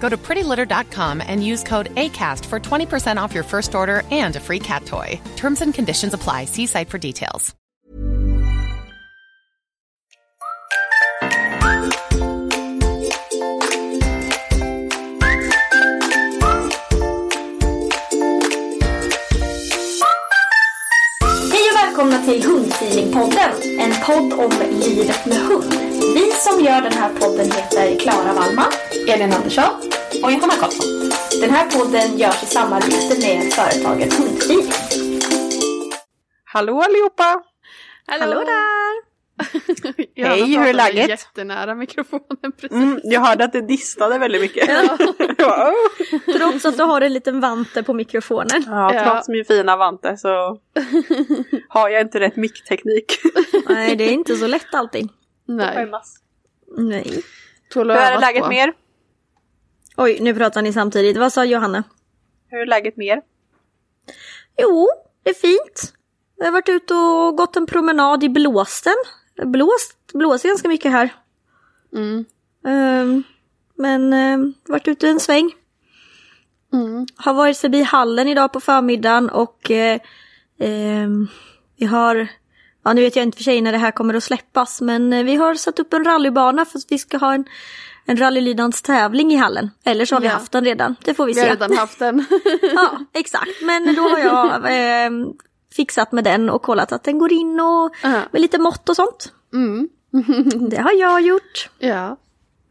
Go to prettylitter.com and use code ACAST for 20% off your first order and a free cat toy. Terms and conditions apply. See site for details. Hej och välkomna till Hundfeelingpodden, en podd om livet med hund. Vi som gör den här podden heter Klara Wallman, Elin Andersson och Johanna Karlsson. Den här podden görs i samarbete med företaget Hundfeeling. Hallå allihopa! Hallå, där! Hej, hur är läget? Jättenära mikrofonen precis. Mm, jag hörde att det distade väldigt mycket. Jag. Trots att du har en liten vante på mikrofonen. ja, Ja. trots min fina vante så har jag inte rätt mickteknik. Nej, det är inte så lätt alltid. Nej. Skämmas. Nej. Tål Hur är läget på. med er? Oj, nu pratar ni samtidigt. Vad sa Johanna? Hur är läget med er? Jo, det är fint. Jag har varit ute och gått en promenad i blåsten. Blåst, blåser ganska mycket här. Mm. Ehm, men um, varit ute en sväng. Mm. Har varit förbi hallen idag på förmiddagen och eh, ehm, vi har, ja nu vet jag inte för sig när det här kommer att släppas, men eh, vi har satt upp en rallybana för att vi ska ha en, en rallylydnadstävling i hallen. Eller så har vi Ja. haft den redan, det får vi Vi har se. redan haft den. Ja, exakt. Men då har jag eh, fixat med den och kollat att den går in och Ja. med lite mått och sånt. Mm. Det har jag gjort. Ja.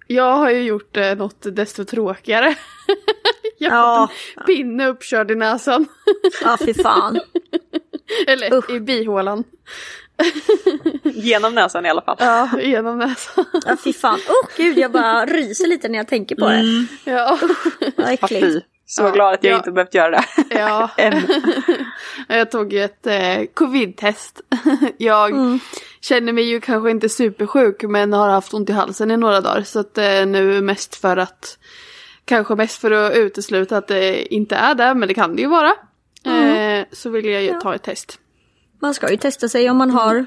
Jag har ju gjort eh, något desto tråkigare. jag har Ja. fått en pinne uppkörd i näsan. Ja, fy fan. Eller Usch. i bihålan. Genom näsan i alla fall. Ja, genom näsan. Ja, fy fan. Oh, gud, jag bara ryser lite när jag tänker på det. ja. Vad äckligt. fy. Så Ja, glad att jag ja. inte behövt göra det. Ja. Jag tog ju ett eh, covid-test. jag Mm. känner mig ju kanske inte supersjuk men har haft ont i halsen i några dagar. Så att eh, nu mest för att, kanske mest för att utesluta att det inte är det, men det kan det ju vara. Eh, så vill jag ju ta ett test. Man ska ju testa sig om man har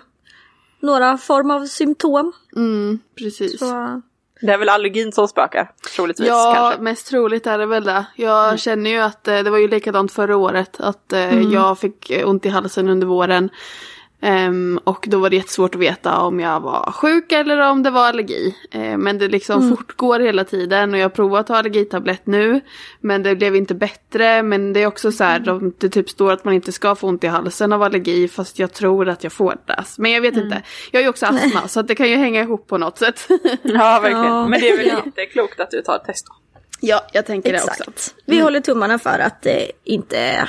några form av symptom. Mm, precis. Så, Det är väl allergin som spökar, troligtvis Ja, kanske. mest troligt är det väl det. Jag känner ju att eh, det var ju likadant förra året. Att eh, jag fick ont i halsen under våren. Ehm, och då var det jättesvårt att veta om jag var sjuk eller om det var allergi. Eh, men det liksom fortgår hela tiden och jag har provat att ta allergitablett nu. Men det blev inte bättre. Men det är också så här, de, det typ står att man inte ska få ont i halsen av allergi. Fast jag tror att jag får det. Men jag vet inte. Jag har ju också astma så att det kan ju hänga ihop på något sätt. Ja, verkligen. Ja. Men det är väl Ja. jätteklokt att du tar ett test då. ja, jag tänker det också. exakt. Vi håller tummarna för att det inte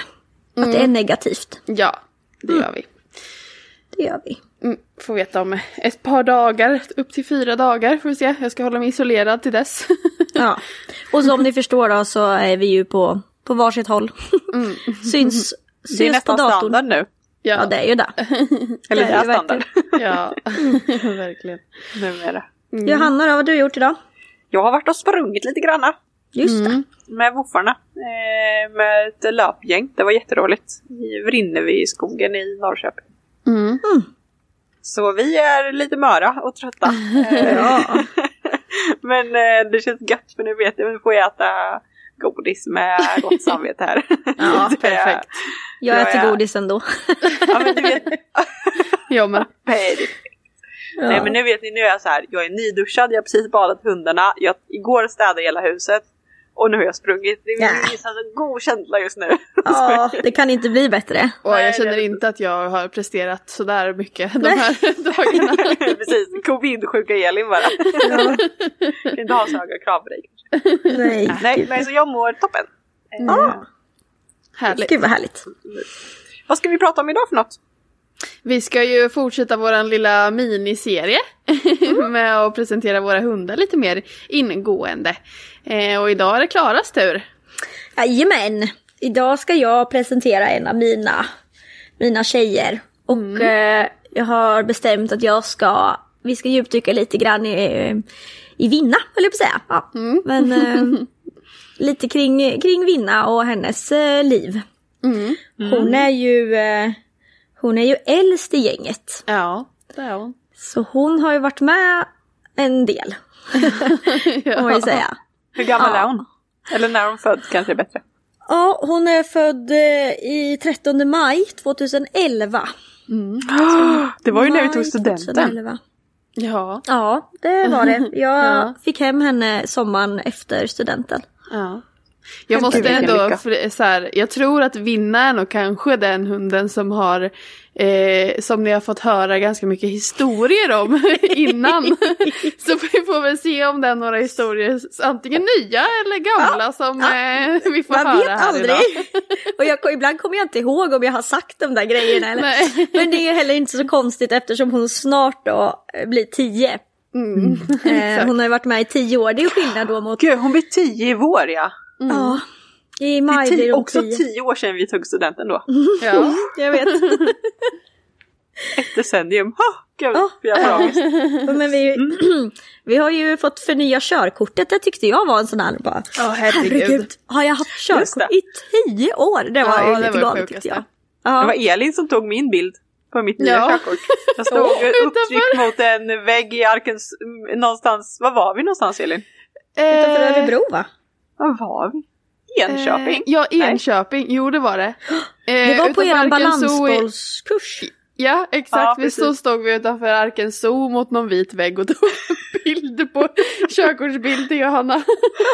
att det är negativt. Ja, det gör vi. Det gör vi. Mm, får veta om ett par dagar, upp till fyra dagar får vi se. Jag ska hålla mig isolerad till dess. Ja. Och som ni förstår då så är vi ju på, på varsitt håll. Syns, syns Det är på nästan datorn. standard nu. Ja det är ju det. Eller Det det är standard ja, verkligen. numera. Johanna då, vad har du gjort idag? Jag har varit och sprungit lite granna. Just det. med woofarna. Eh, med ett löpgäng. Det var jätteroligt. I Vrinnevi i skogen i Norrköping. Mm. Så vi är lite möra och trötta. Ja. Men eh, det känns gött för nu vet jag att vi får äta godis med gott samvete här. Ja, perfekt. Jag Ja, äter ja. godis ändå. Ja men du vet, Jag med. perfekt. Nej men nu vet ni, nu är jag så här, jag är nyduschad, jag har precis badat hundarna, jag igår städade hela huset och nu har jag sprungit. Det är en god känsla just nu. Ja, det kan inte bli bättre. Och jag känner inte att jag har presterat sådär mycket de här dagarna. Precis, covid-sjuka Elin bara. Ja. Kan inte ha så höga krav på dig. Nej. Nej, nej så jag mår toppen. Ja, Härligt. gud vad härligt. Vad ska vi prata om idag för något? Vi ska ju fortsätta vår lilla miniserie med att presentera våra hundar lite mer ingående. Eh, och idag är det Klaras tur. Jajamän. Idag ska jag presentera en av mina, mina tjejer. Och eh, jag har bestämt att jag ska, vi ska djupdyka lite grann i, i Vinna, höll jag på att säga. Ja. Men eh, lite kring, kring Vinna och hennes eh, liv. Mm. Hon är ju, eh, hon är ju äldst i gänget. Ja, det är hon. Så hon har ju varit med en del, får man ju säga. Hur gammal Ja. är hon? Eller när hon född kanske är bättre. Ja, hon är född eh, i 13 maj 2011. Det var ju när vi tog studenten. 2011. Ja, Ja, det var det. Jag Ja. fick hem henne sommaren efter studenten. ja. Jag måste ändå, för så här, jag tror att Vinna är nog kanske den hunden som har, eh, som ni har fått höra ganska mycket historier om innan. Så vi får väl se om det är några historier, antingen nya eller gamla som eh, vi får Man höra vet här aldrig. idag. Och jag, ibland kommer jag inte ihåg om jag har sagt de där grejerna. Eller? Nej. Men det är ju heller inte så konstigt eftersom hon snart då eh, blir 10. Mm. Eh, hon har ju varit med i 10 år. Det är skillnad då mot... Gud, hon blir tio i vår ja. Ja, i Det maj är blir tio, hon också 10. tio år sedan vi tog studenten då. Ja. Jag vet. Ett decennium. Oh, gud, jag får ångest. Men vi, vi har ju fått förnya körkortet. Det tyckte jag var en sån här bara. Ja, herregud. Herregud, har jag haft körkort det. i tio år? Det var Ja, ju det lite det galet tyckte jag. Det Ja. var Elin som tog min bild på mitt nya Ja. körkort. Jag stod upptryckt mot en vägg i Arkens... någonstans. Var var vi någonstans Elin? Utanför Eh, Örebro va? Var var vi? Enköping? Eh, ja, Nej. Enköping. Jo, det var det. Eh, Det var på er balansbollskurs. Ja, exakt. Ja, vi så stod vi utanför Arken Zoo mot någon vit vägg och tog bild på körkortsbild till Johanna.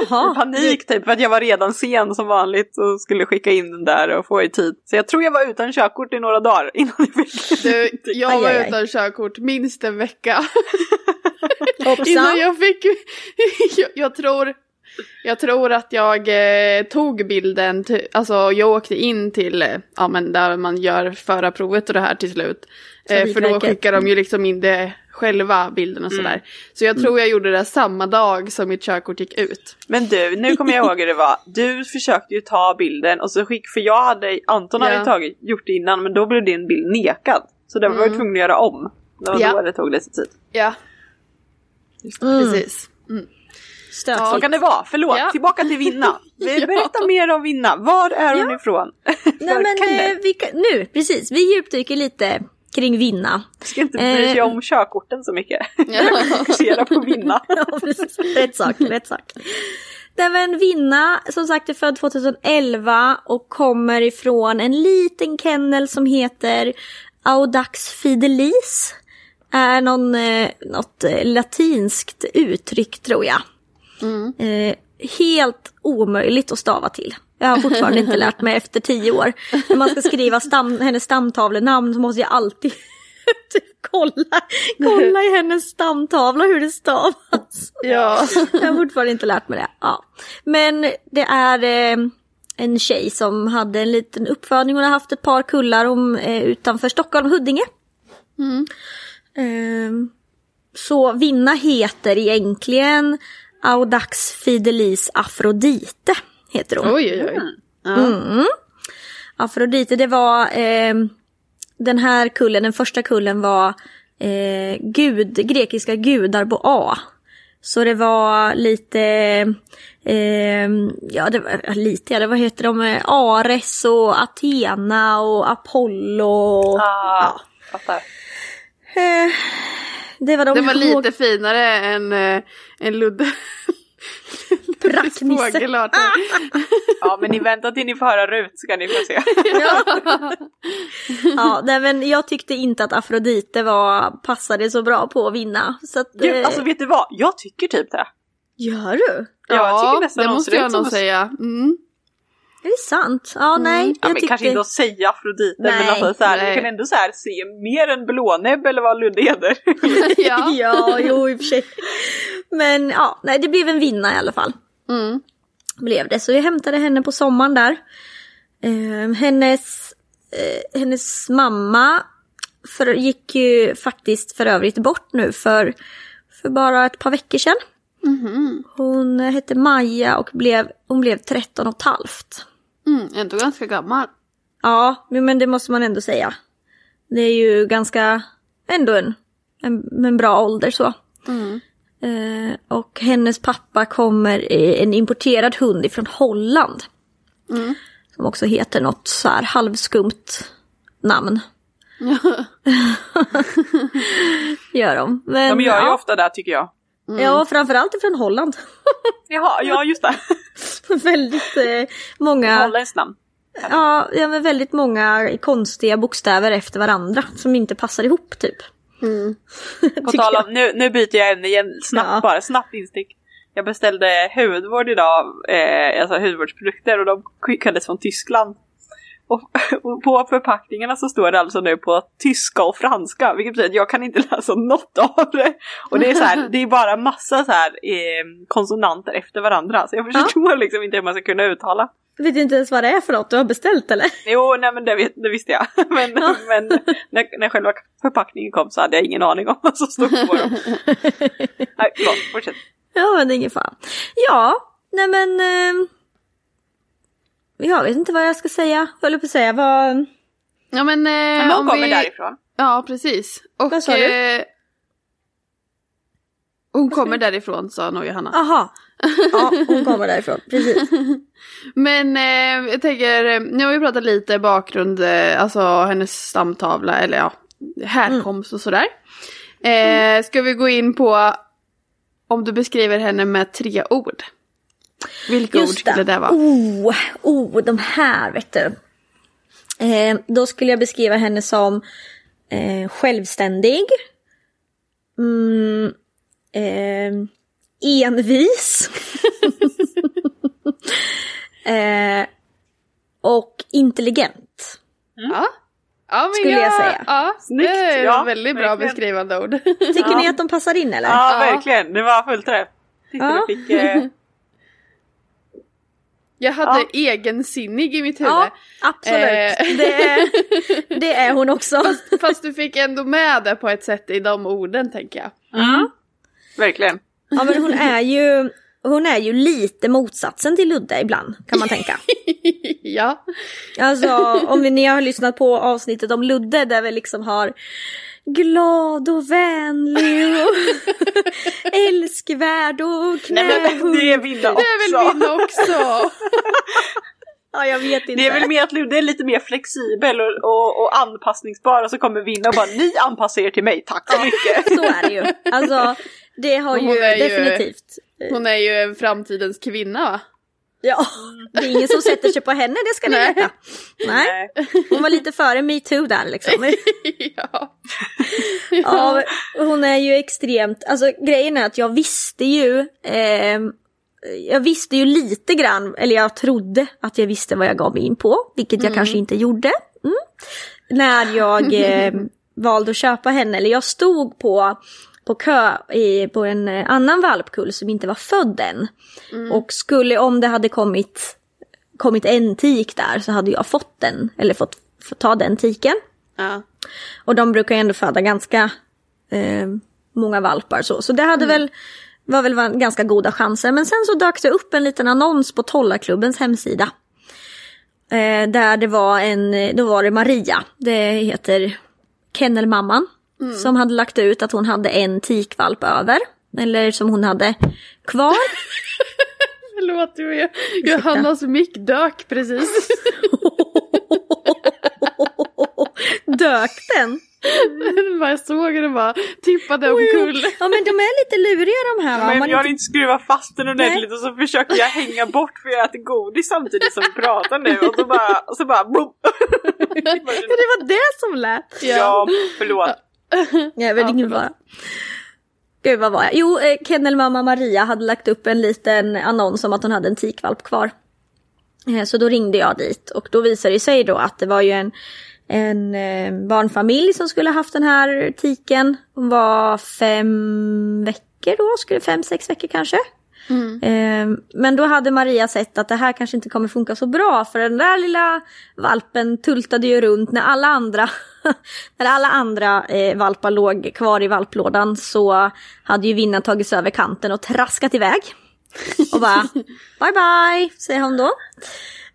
Jaha. Panik typ för att jag var redan sen som vanligt och skulle skicka in den där och få i tid. Så jag tror jag var utan körkort i några dagar innan jag fick Du, jag Aj, var aj, aj. utan körkort minst en vecka innan jag fick... jag, jag tror... Jag tror att jag eh, tog bilden, alltså jag åkte in till, eh, ja men där man gör förarprovet och det här till slut. Eh, för då skickar de ju liksom in det själva, bilden och sådär. Så jag tror jag gjorde det samma dag som mitt körkort gick ut. Men du, nu kommer jag ihåg hur det var. Du försökte ju ta bilden och så skick, för jag hade, Anton hade Ja. tagit, gjort det innan men då blev din bild nekad. Så den var jag tvungen att göra om. Det var Ja. då det tog lite tid. Ja, Mm. precis. Stökigt. Så kan det vara, förlåt. Ja. Tillbaka till Vinna. Vi Ja. Berätta mer om Vinna. Var är hon ifrån? Nej, men, eh, vi nu, precis. Vi djupdyker lite kring Vinna. ska inte bry sig eh, om körkorten så mycket. Ja. Fokusera på Vinna. Ja, precis. rätt sak, rätt sak. Nej, men Vinna, som sagt, är född 2011 och kommer ifrån en liten kennel som heter Audax fidelis. Är någon, eh, något eh, latinskt uttryck tror jag. Eh, helt omöjligt att stava till. Jag har fortfarande inte lärt mig efter tio år. När man ska skriva stam, hennes stamtavlenamn så måste jag alltid typ kolla, kolla i hennes stamtavla hur det stavas. ja. Jag har fortfarande inte lärt mig det. Ja. Men det är eh, en tjej som hade en liten uppfödning. Hon har haft ett par kullar om, eh, utanför Stockholm, Huddinge. Ehm, så Vinna heter egentligen Audax Fidelis Afrodite. Heter hon. Oj, oj, oj. Ja. Mm. Afrodite, det var eh, den här kullen, den första kullen var eh, gud, grekiska gudar på A. Så det var lite, eh, ja det var lite, ja, det, vad heter de, eh, Ares och Athena och Apollo. Ah, fattar. eh, det var de Det var lite finare än en Ludde. Pracknisse. Ja, men ni väntar till ni får höra Rut så kan ni få se. Ja, nej, men jag tyckte inte att Afrodite var, passade så bra på att vinna. Så att, Gud, eh, alltså vet du vad? Jag tycker typ det. Gör du? Ja, jag tycker nästan det måste jag nog säga. Mm. Är det sant? Ja, nej. Ja, jag men tyckte... kanske inte att säga Afrodite, men Nej, alltså så här, nej. du kan ändå så här se mer än blånäbb eller vad Ludde heter. Ja. ja, jo i och för sig. Men ja, nej det blev en vinna i alla fall. Mm. Blev det. Så vi hämtade henne på sommaren där. Eh, hennes, eh, hennes mamma för, gick ju faktiskt för övrigt bort nu för, för bara ett par veckor sedan. Mhm. Hon hette Maja och blev, hon blev 13 och ett halvt. Mm, ändå ganska gammal. Ja, men det måste man ändå säga. Det är ju ganska, ändå en, en, en bra ålder så. Mm. Eh, och hennes pappa kommer en importerad hund ifrån Holland. Mm. Som också heter något så här halvskumt namn. Gör de. Men, De gör ju ja, ofta det tycker jag. Ja, framförallt ifrån Holland. Jaha, ja just det. väldigt eh, många, Holländskt namn. ja, ja, men väldigt många konstiga bokstäver efter varandra som inte passar ihop typ. Mm. På tal om, nu, nu byter jag ämne igen, snabbt Ja. bara, snabbt instick. Jag beställde hudvård idag, eh, alltså hudvårdsprodukter och de skickades från Tyskland. Och, och på förpackningarna så står det alltså nu på tyska och franska, vilket betyder att jag kan inte läsa något av det. Och det är så här, det är bara massa så här eh, konsonanter efter varandra, så jag förstår liksom inte hur man ska kunna uttala. Vet du inte ens vad det är för något du har beställt eller? Jo, nej men det, vet, det visste jag. Men, men när, när själva förpackningen kom så hade jag ingen aning om vad som stod på dem. Nej, förlåt, fortsätt. Ja, men det är ingen fara. Ja, nej men... Eh, jag vet inte vad jag ska säga. Höll på att säga? Vad... Ja men, eh, Men hon om kommer vi... därifrån. Ja precis. Och, Vad sa du? eh, Hon kommer därifrån sa nog Johanna. Aha. Ja, hon kommer därifrån. Precis. Men eh, jag tänker, eh, nu har vi pratat lite bakgrund, eh, alltså hennes stamtavla eller ja, härkomst och sådär. Eh, ska vi gå in på om du beskriver henne med tre ord? Vilka ord skulle det vara? Oh, oh, de här vet du. Eh, då skulle jag beskriva henne som eh, självständig. Mm, eh, envis. eh, och intelligent. Ja. Ja, men Skulle jag säga. Ja, Snyggt, det är ja, väldigt bra verkligen. beskrivande ord. Tycker ni att de passar in eller? Ja, Ja. verkligen. Det var fullt träff. Tyckte Ja. du fick... Jag hade Ja. egensinnig i mitt huvud. Ja, absolut. Eh. Det, är, det är hon också. Fast du fick ändå med det på ett sätt i de orden tänker jag. mm. Verkligen. Ja, men hon är ju, hon är ju lite motsatsen till Ludde ibland, kan man tänka. ja. Alltså om ni har lyssnat på avsnittet om Ludde där vi liksom har glad och vänlig och älskvärd och Nej men knähund. det är Vinna Det är väl också. Vinna också. Ja, jag vet inte. Det är väl mer att Ludde är lite mer flexibel och, och, och anpassningsbar och så kommer Vinna och bara ni anpassar er till mig, tack så mycket. Så är det ju. Alltså det har Hon ju är ju- definitivt. Hon är ju en framtidens kvinna va? Ja, det är ingen som sätter sig på henne, det ska ni Nej. veta. Nej, hon var lite före metoo där liksom. ja. Ja, hon är ju extremt, alltså grejen är att jag visste ju, eh, jag visste ju lite grann, eller jag trodde att jag visste vad jag gav mig in på, vilket jag kanske inte gjorde. Mm. När jag eh, valde att köpa henne, eller jag stod på, på kö i, på en eh, annan valpkull som inte var född än. Och skulle, om det hade kommit, kommit en tik där så hade jag fått den, eller fått, fått ta den tiken. ja. Och de brukar ju ändå föda ganska eh, många valpar så. Så det hade väl, var väl ganska goda chanser. Men sen så dök det upp en liten annons på Tollarklubbens hemsida. Eh, där det var en, då var det Maria, det heter Kennelmamman. Som hade lagt ut att hon hade en tikvalp över. eller som hon hade kvar. Förlåt, jag, Johannas mick dök precis. Dök den? jag såg den bara tippade omkull. Ja men de är lite luriga de här? Men Man jag har inte skruvat fast den ordentligt och så försökte jag hänga bort för jag äter godis samtidigt som vi pratar nu och då bara, och så bara boom. Det var det som lät. Ja, förlåt. Jag vet ingen fara. Gud vad var jag? Jo, eh, kennelmamma Maria hade lagt upp en liten annons om att hon hade en tikvalp kvar. Eh, Så då ringde jag dit och då visade det sig då att det var ju en, en eh, barnfamilj som skulle haft den här tiken. Hon var fem veckor då, skulle fem, sex veckor kanske. Eh, Men då hade Maria sett att det här kanske inte kommer funka så bra för den där lilla valpen tultade ju runt när alla andra, när alla andra eh, valpar låg kvar i valplådan så hade ju vinnan tagit sig över kanten och traskat iväg. Och bara bye bye, säger hon då.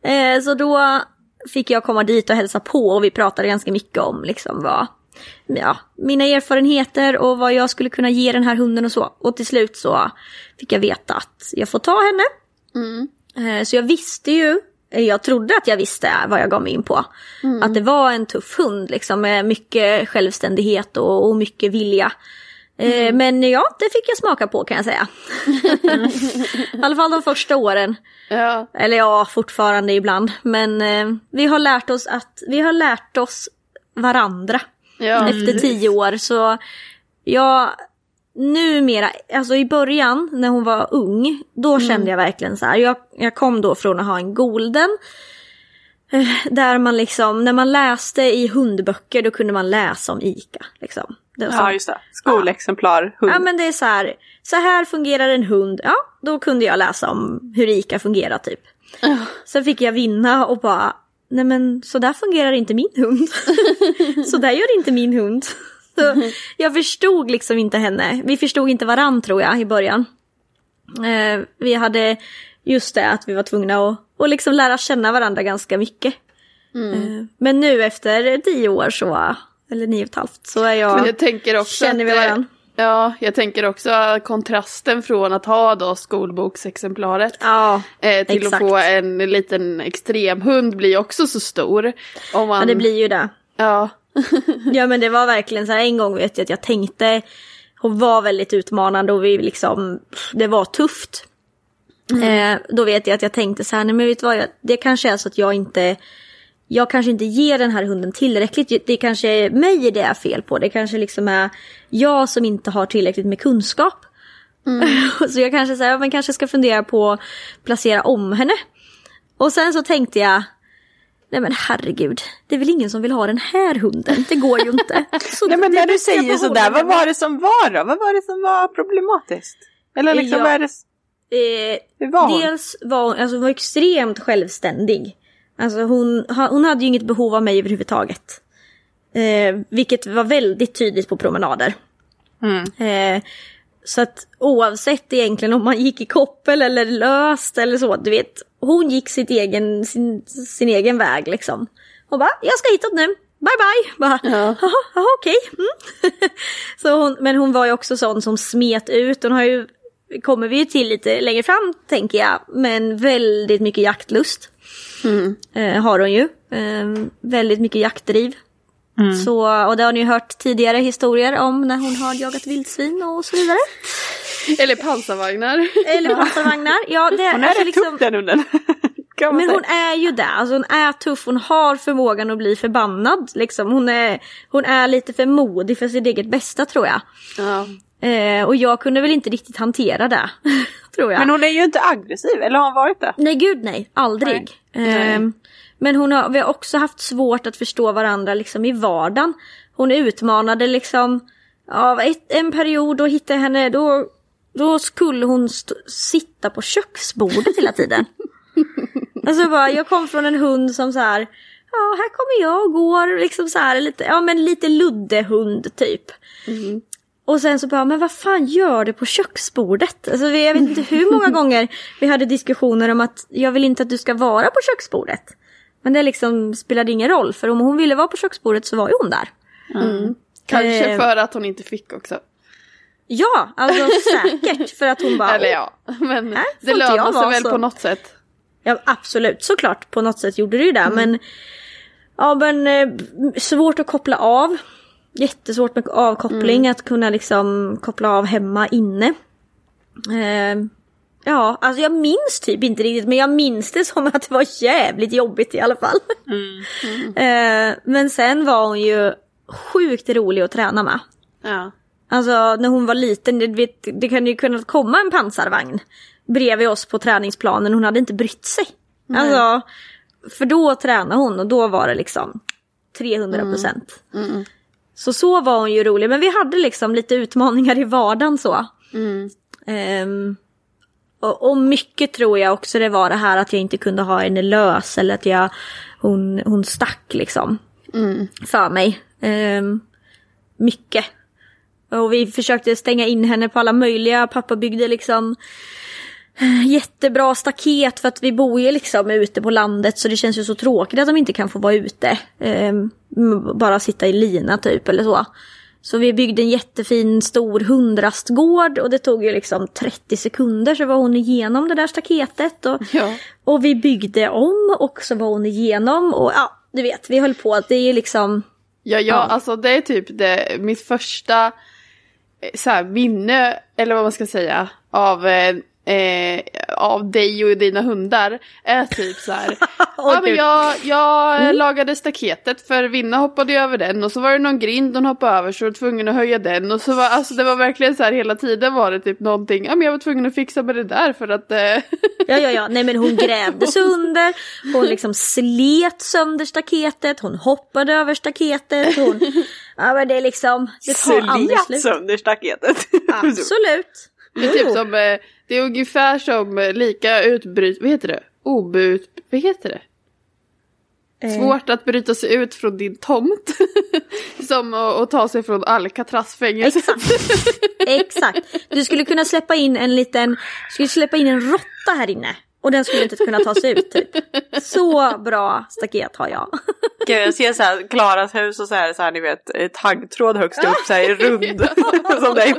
Eh, så då fick jag komma dit och hälsa på och vi pratade ganska mycket om liksom vad, ja, mina erfarenheter och vad jag skulle kunna ge den här hunden och så. Och till slut så fick jag veta att jag får ta henne. Eh, Så jag visste ju, jag trodde att jag visste vad jag gav mig in på. Att det var en tuff hund liksom med mycket självständighet och, och mycket vilja. Eh, Men ja, det fick jag smaka på kan jag säga. I alla fall de första åren. Ja. Eller ja, fortfarande ibland. Men eh, vi har lärt oss att vi har lärt oss varandra Ja. efter tio år. Så jag numera, alltså i början när hon var ung, då kände jag verkligen så här. Jag, jag kom då från att ha en golden. eh, Där man liksom, när man läste i hundböcker då kunde man läsa om ICA. Liksom. Det Ja, just det. Skolexemplar, hund. Ja men det är så här, så här fungerar en hund. Ja, då kunde jag läsa om hur ICA fungerar typ. Sen fick jag vinna och bara, nej men så där fungerar inte min hund. så där gör inte min hund. Så jag förstod liksom inte henne. Vi förstod inte varann tror jag i början. Eh, vi hade just det att vi var tvungna att, att liksom lära känna varandra ganska mycket. Eh, men nu efter tio år så, eller nio och ett halvt, så är jag, Men jag tänker också känner vi varandra. Ja, jag tänker också kontrasten från att ha då skolboksexemplaret Ja, eh, till exakt. att få en liten extremhund blir också så stor. Om man, Ja, det blir ju det. Ja, Ja men det var verkligen så här en gång vet jag att jag tänkte, hon var väldigt utmanande och vi liksom, det var tufft. Eh, då vet jag att jag tänkte så här, nej men vet du vad, jag, det kanske är så att jag inte, jag kanske inte ger den här hunden tillräckligt, det kanske är mig det är fel på, det kanske liksom är jag som inte har tillräckligt med kunskap. så jag kanske, så här, man kanske ska fundera på att placera om henne. Och sen så tänkte jag, Nej men herregud, det är väl ingen som vill ha den här hunden, det går ju inte. Så Nej men när du säger sådär, vad var det som var då? Vad var det som var problematiskt? Eller liksom, Ja. vad är det? Eh, Hur var hon? dels var hon, alltså, hon var extremt självständig. Alltså hon, hon hade ju inget behov av mig överhuvudtaget. Eh, vilket var väldigt tydligt på promenader. Eh, så att oavsett egentligen om man gick i koppel eller löst eller så, du vet, hon gick sitt egen, sin, sin egen väg liksom. Och bara, jag ska hitåt nu, bye bye. Bara, Ja. Jaha, jaha, okej. Mm. så hon, men hon var ju också sån som smet ut, hon har ju, kommer vi ju till lite längre fram tänker jag, men väldigt mycket jaktlust. Eh, har hon ju. Eh, väldigt mycket jaktdriv. Så, och det har ni ju hört tidigare historier om när hon har jagat vildsvin och så vidare. eller pansarvagnar. Eller pansarvagnar. Ja, det, Hon är alltså rätt liksom, tuff den hunden. Men säga. hon är ju det, alltså hon är tuff, hon har förmågan att bli förbannad. Liksom. Hon, är, hon är lite för modig för sitt eget bästa tror jag. Ja. Eh, och jag kunde väl inte riktigt hantera det, tror jag. Men hon är ju inte aggressiv, eller har hon varit det? Nej gud nej, aldrig. Ehm, men hon har, vi har också haft svårt att förstå varandra liksom i vardagen. Hon utmanade liksom, av ett, en period då hittade jag henne, då, då skulle hon sitta på köksbordet hela tiden. alltså bara, jag kom från en hund som så här, ja här kommer jag och går, liksom så här lite, ja men lite luddehund typ. Och sen så bara, men vad fan gör du på köksbordet? Alltså vi- jag vet inte hur många gånger vi hade diskussioner om att jag vill inte att du ska vara på köksbordet. Men det liksom spelade ingen roll, för om hon ville vara på köksbordet så var ju hon där. Kanske Eh. för att hon inte fick också. Ja, alltså säkert. För att hon bara... Eller ja, men Äh, får det lönar sig väl så? på något sätt. Ja absolut, såklart på något sätt gjorde det ju det. Mm. Men, ja, men eh, svårt att koppla av. Jättesvårt med avkoppling, Mm. att kunna liksom koppla av hemma inne. Eh, ja, alltså jag minns typ inte riktigt men jag minns det som att det var jävligt jobbigt i alla fall. Eh, men sen var hon ju sjukt rolig att träna med. Ja. Alltså när hon var liten, det, vet, det kan ju kunna komma en pansarvagn bredvid oss på träningsplanen. Hon hade inte brytt sig. Alltså, för då tränade hon och då var det liksom 300 procent. Så så var hon ju rolig. Men vi hade liksom lite utmaningar i vardagen så. Ehm, och, och mycket tror jag också det var det här att jag inte kunde ha henne lös eller att jag, hon, hon stack liksom. För mig. Ehm, mycket. Och vi försökte stänga in henne på alla möjliga. Pappa byggde liksom eh, jättebra staket för att vi bor ju liksom ute på landet så det känns ju så tråkigt att de inte kan få vara ute. Ehm, m- bara sitta i lina typ eller så. Så vi byggde en jättefin stor hundrastgård och det tog ju liksom 30 sekunder så var hon igenom det där staketet. Och, Ja. och vi byggde om och så var hon igenom och ja, du vet, vi höll på att det är ju liksom Ja, ja, alltså det är typ det, mitt första eh, så här, minne, eller vad man ska säga, av, eh, av dig och dina hundar är typ så här. ja, men jag jag eh, lagade staketet för Vinna hoppade över den och så var det någon grind hon hoppade över så jag var tvungen att höja den och så var alltså det var verkligen så här hela tiden var det typ någonting, ja men jag var tvungen att fixa med det där för att eh, Ja, ja, ja. Nej, men hon grävde sönder, hon liksom slet sönder staketet, hon hoppade över staketet, hon... Ja, men det är liksom... Det tar aldrig Slet slut. sönder staketet. Absolut. Det är typ som, eh, det är ungefär som eh, lika utbryt, vad heter det? Obut, vad heter det? Eh, Svårt att bryta sig ut från din tomt. som att, ta sig från Alcatraz-fängelset. Exakt. Exakt. Du skulle kunna släppa in en liten... Du skulle släppa in en råtta här inne. Och den skulle inte kunna ta sig ut typ. Så bra staket har jag. Gud, jag ser så här Klaras hus och så är det så här ni vet taggtråd högst upp så här i rund. som det är.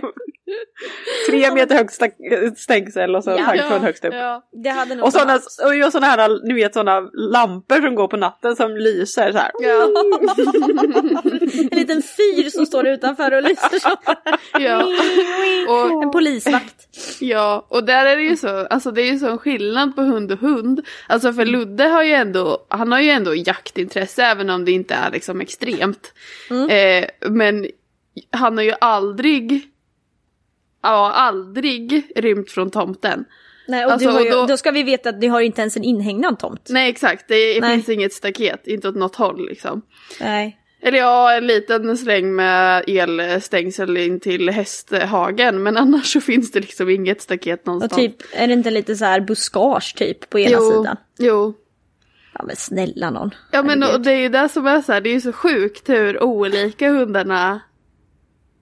Tre meter högt stängsel och så Ja. taggtråd högst upp. Ja. Det hade nog Och sådana, och jag såna här, ni vet sådana lampor som går på natten som lyser så här. Ja. En liten fyr som står utanför och lyser så. Ja. Och, En polisvakt. ja, och där är det ju så, alltså det är ju sån skillnad på hund och hund. Alltså för Ludde har ju ändå, han har ju ändå jaktintresse även om det inte är liksom extremt. Eh, men han har ju aldrig, ja aldrig rymt från tomten. Nej, och Alltså, ju, och då... då- ska vi veta att ni har inte ens en inhägnad tomt. Nej exakt, det Nej. finns inget staket, inte åt något håll liksom. Nej. Eller ja, en liten släng med elstängsel in till hästhagen. Men annars så finns det liksom inget staket Och någonstans. typ, är det inte lite så här buskage typ på ena jo, sidan? Jo. Ja men snälla någon. Ja men och det är ju det som är så här, det är ju så sjukt hur olika hundarna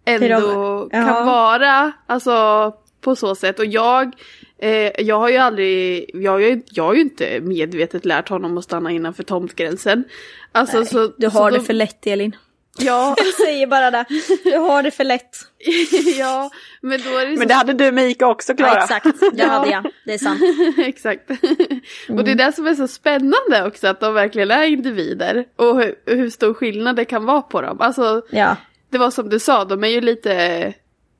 ändå kan ja. vara. Alltså på så sätt. Och jag, eh, jag har ju aldrig, jag har ju, jag har ju inte medvetet lärt honom att stanna innanför tomtgränsen. Alltså Nej, så, du så har då, det för lätt Elin. Ja, Jag säger bara det. Du har det för lätt. ja, men då är det så Men det hade du med Ica också Klara. Ja, exakt, det hade jag. Det är sant. Exakt. Och det är det som är så spännande också, att de verkligen är individer. Och hur, hur stor skillnad det kan vara på dem. Alltså, Ja. Det var som du sa, de är ju lite...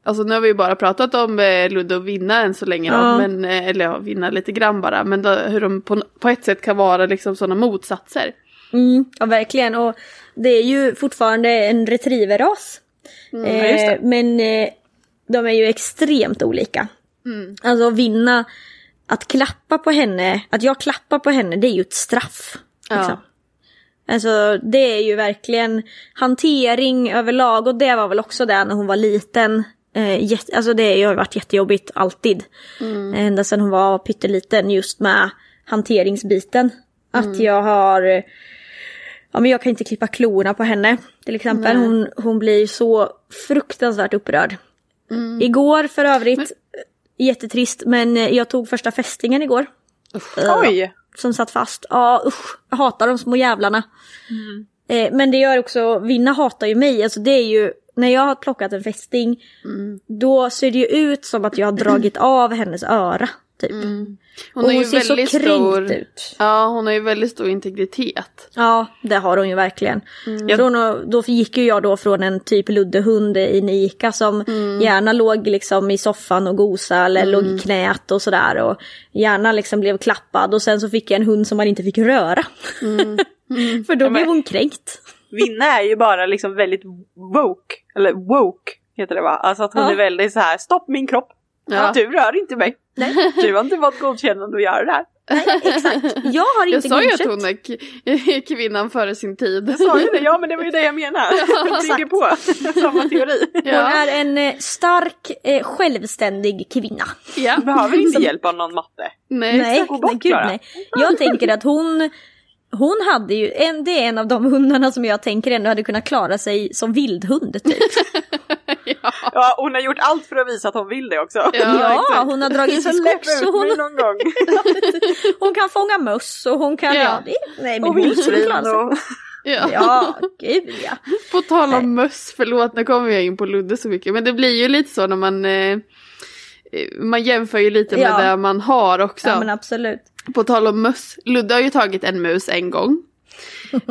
Alltså nu har vi ju bara pratat om eh, Ludde och Vinna än så länge då, Ja. men, eh, eller ja, Vinna lite grann bara. Men då, hur de på, på ett sätt kan vara liksom sådana motsatser. Mm, ja, verkligen. Och det är ju fortfarande en retrieverras. Mm, ja, eh, men eh, de är ju extremt olika. Mm. Alltså vinna, att klappa på henne, att jag klappar på henne, det är ju ett straff. Ja. Alltså det är ju verkligen hantering överlag och det var väl också det när hon var liten. Eh, alltså det har varit jättejobbigt alltid. Mm. Ända sedan hon var pytteliten just med hanteringsbiten. Att Mm. jag har, eh, ja men jag kan inte klippa klorna på henne till exempel. Nej. Hon, hon blir så fruktansvärt upprörd. Mm. Igår för övrigt, eh, jättetrist men eh, jag tog första fästingen igår. Eh, Oj! Som satt fast. Ja usch, jag hatar de små jävlarna. Eh, men det gör också, Vinna hatar ju mig, alltså det är ju när jag har plockat en fästing, då ser det ju ut som att jag har dragit av hennes öra. Typ. Hon, och hon ser så kränkt stor, ut. Ja, hon har ju väldigt stor integritet. Ja, det har hon ju verkligen. Mm. Från, och- då gick ju jag då från en typ luddehund i Nika som Mm. gärna låg liksom i soffan och gosa eller låg i knät och sådär och gärna liksom blev klappad och sen så fick jag en hund som man inte fick röra. För då Mm. Ja, men- blev hon kränkt. Vinna är ju bara liksom väldigt woke, eller woke heter det va? Alltså att hon Ja. är väldigt så här: stopp min kropp! Ja. Du rör inte mig! Du har inte fått godkännande att göra det här. Exakt. Jag har Jag inte sa ju att hon är kvinnan före sin tid. Jag sa ju det, ja men det var ju det jag menade. Jag bygger på samma teori. Hon Ja. är en eh, stark, eh, självständig kvinna. ja. Behöver inte hjälp av någon matte. Nej. Nej, nej, gud nej. Jag tänker att hon, hon hade ju, en, det är en av de hundarna som jag tänker ändå hade kunnat klara sig som vildhund typ. Ja, hon har gjort allt för att visa att hon vill det också. Ja, Ja, hon har dragit sig skogs och hon, någon gång. hon kan fånga möss och hon kan, Ja. ja, det, nej men Och hon skulle vildsvin klara sig. och... Ja. Ja, gud ja. På tal om möss, förlåt nu kommer jag in på Ludde så mycket. Men det blir ju lite så när man eh, eh, man jämför ju lite med Ja. det man har också. Ja men absolut. På tal om möss, Ludde har ju tagit en mus en gång.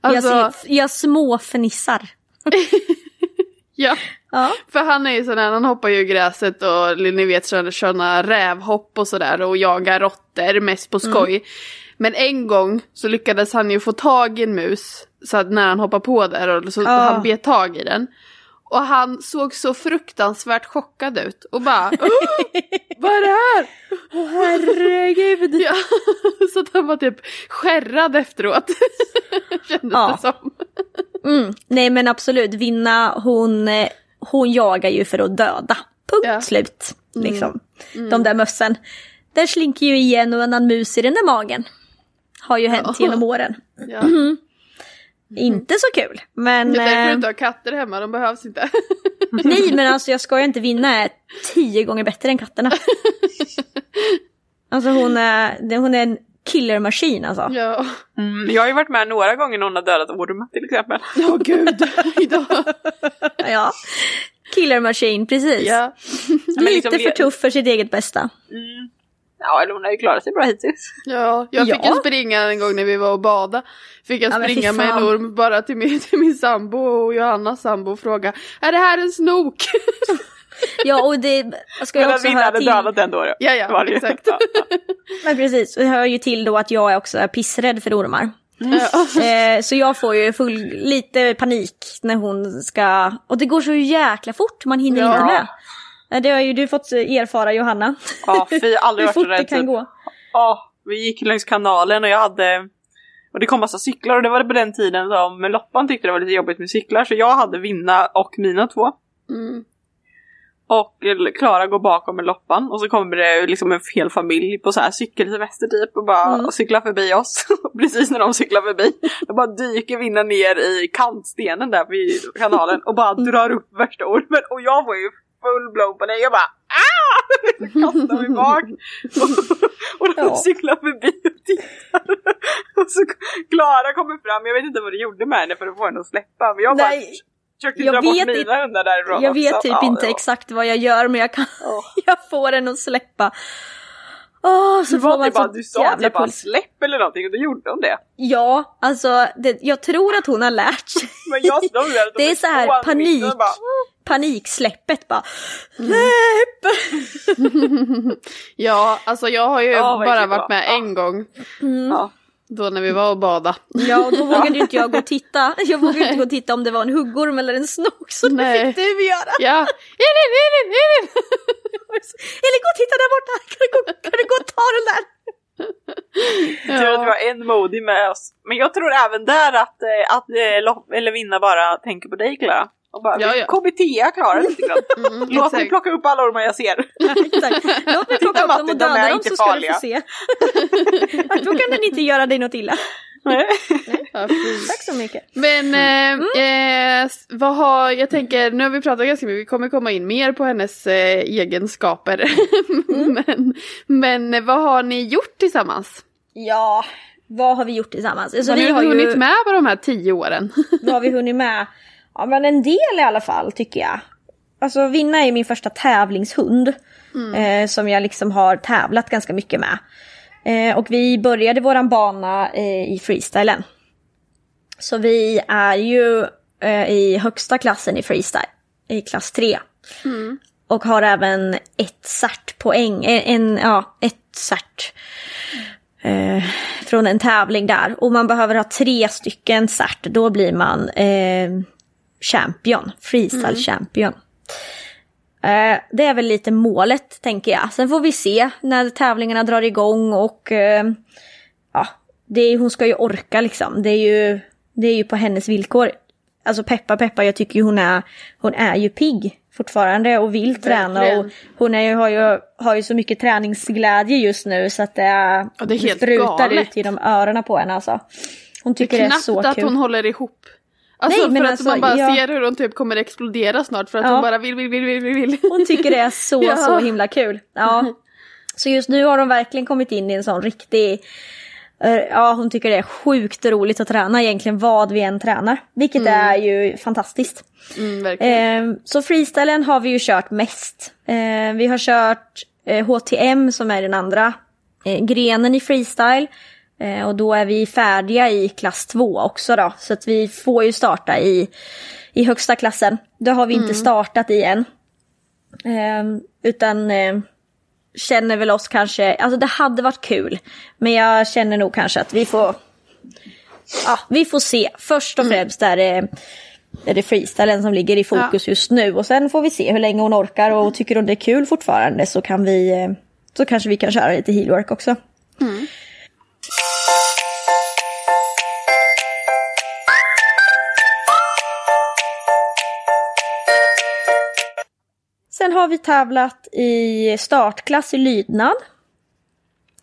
alltså, jag, jag småfnissar. ja. Ja. För han är ju sån här, han hoppar ju i gräset och ni vet sådana rävhopp och sådär och jagar råttor mest på skoj. Men en gång så lyckades han ju få tag i en mus så att när han hoppade på där och så Ja. han bet tag i den. Och han såg så fruktansvärt chockad ut och bara "Åh, Vad är det här? Herregud. Ja, så att han var typ skärrad efteråt. Kändes Ja. det som. Mm. Nej men absolut, Vinna hon, eh, hon jagar ju för att döda. Punkt Ja. slut. Liksom. De där mössen. Där slinker ju i en och annan mus i den där magen. Har ju hänt Ja. genom åren. Ja. Inte så kul. Men Det är därför du eh, inte har katter hemma, de behövs inte. nej men alltså jag ska ju inte vinna är tio gånger bättre än katterna. Alltså hon är, hon är en killermaskin alltså. Ja, Mm, jag har ju varit med några gånger när hon har dödat ormar till exempel. ja gud. Idag. Ja. Killermaskin, precis. Ja. men Lite liksom för tuff för sitt eget bästa. Mm. Ja, eller hon har ju klarat sig bra hittills. Ja, jag fick Ja. ju springa en gång när vi var och bada. Fick jag Ja, springa med en orm bara till min, till min sambo och Johannas sambo och fråga Är det här en snok? Ja och det ska jag också höra till. dödat den då. Ja, ja, var det ju. exakt. Ja, ja. Men precis, det hör ju till då att jag också är pissrädd för ormar. Ja. Eh, så jag får ju full, lite panik när hon ska... Och det går så jäkla fort, man hinner Ja. inte med. Det har ju du fått erfara Johanna. Ja, fy, aldrig Hur fort det kan typ. gå. Ja, vi gick längs kanalen och jag hade och det kom massa cyklar och det var på den tiden som Loppan tyckte det var lite jobbigt med cyklar så jag hade Vinna och mina två. Mm. Och Klara går bakom med Loppan och så kommer det liksom en hel familj på så här cykelsemester typ och bara Mm. cyklar förbi oss. Precis när de cyklar förbi. Då bara dyker Vinna ner i kantstenen där vid kanalen och bara drar upp värsta ormen och jag var ju full blow på det. Jag bara ah! Kastar mig bak. Och, och de Ja. cyklar förbi och tittar. Och så Klara kommer fram, jag vet inte vad det gjorde med henne för att få henne att släppa. Men jag bara Nej, försökte jag dra bort vet mina inte- hundar därifrån jag vet också. typ Ja, inte var- exakt vad jag gör men jag, kan, Ja. jag får den att släppa. Åh, så Du, får var man bara, så du sa jävla typ bara släpp eller någonting och då gjorde de det. Ja, alltså det, jag tror att hon har lärt sig. Men jag där och Det är så här panik. Bara, Paniksläppet bara. Mm. Släpp! Ja, alltså jag har ju vad bara varit med Ja. en gång. ja. Då när vi var och bada. Ja, och då vågade ju inte jag gå och titta. Jag vågade inte gå och titta om det var en huggorm eller en snok, så det Nej. fick du göra. Ja, Elin, Elin, Elin! Eller gå och titta där borta, kan du gå, kan du gå och ta den där? Tur att vi har en modig med oss. Men jag tror även där att, eh, att eh, Lopp- eller Vinna bara tänker på dig Klara. Och bara, Ja, ja. KBT klarar lite grann. Mm, Låt mig plocka upp alla ormar jag ser. Exakt. Låt mig plocka upp dem och döda dem inte så ska du få se. Då kan den inte göra dig något illa. Nej. Ja. Tack så mycket. Men eh, eh, s- vad har, jag tänker, nu har vi pratat ganska mycket, vi kommer komma in mer på hennes eh, egenskaper. men, men eh, vad har ni gjort tillsammans? Ja, vad har vi gjort tillsammans? Alltså, har vi ni har hunnit ju, med på de här tio åren? Vad har vi hunnit med? Ja men en del i alla fall tycker jag. Alltså Vinna är min första tävlingshund. Eh, som jag liksom har tävlat ganska mycket med. Eh, och vi började våran bana eh, i freestylen. Så vi är ju eh, i högsta klassen i freestyle. I klass 3. Och har även ett certpoäng, en, en, ja, ett cert. Eh, från en tävling där. Och man behöver ha tre stycken cert, då blir man eh, champion, freestyle champion. Eh, det är väl lite målet tänker jag. Sen får vi se när tävlingarna drar igång och eh, ja, det är, hon ska ju orka liksom. Det är ju, det är ju på hennes villkor. Alltså peppa peppa, jag tycker ju hon är, hon är ju pigg fortfarande och vill träna och hon är ju, har, ju, har ju så mycket träningsglädje just nu så att det, är, Ja, det är sprutar galet. ut genom öronen på henne alltså. Hon Det tycker är det är knappt så att kul. hon håller ihop. Alltså Nej, men för att alltså, man bara jag- ser hur hon typ kommer explodera snart för att Ja. hon bara vill, vill, vill, vill, vill. Hon tycker det är så, Ja. så himla kul. Ja. Så just nu har de verkligen kommit in i en sån riktig... eh, Ja, hon tycker det är sjukt roligt att träna egentligen vad vi än tränar. Vilket är ju fantastiskt. Mm. Eh, så freestylen har vi ju kört mest. Eh, vi har kört eh, HTM som är den andra eh, grenen i freestyle. Eh, och då är vi färdiga i klass 2 också då. Så att vi får ju starta i, i högsta klassen. Det har vi inte startat i än. Eh, utan eh, känner väl oss kanske, alltså det hade varit kul. Men jag känner nog kanske att vi får, ja vi får se. Först och främst är det, är det freestylen som ligger i fokus just nu. Och sen får vi se hur länge hon orkar och tycker hon det är kul fortfarande så kan vi, eh, så kanske vi kan köra lite heelwork också. Sen har vi tävlat i startklass i lydnad.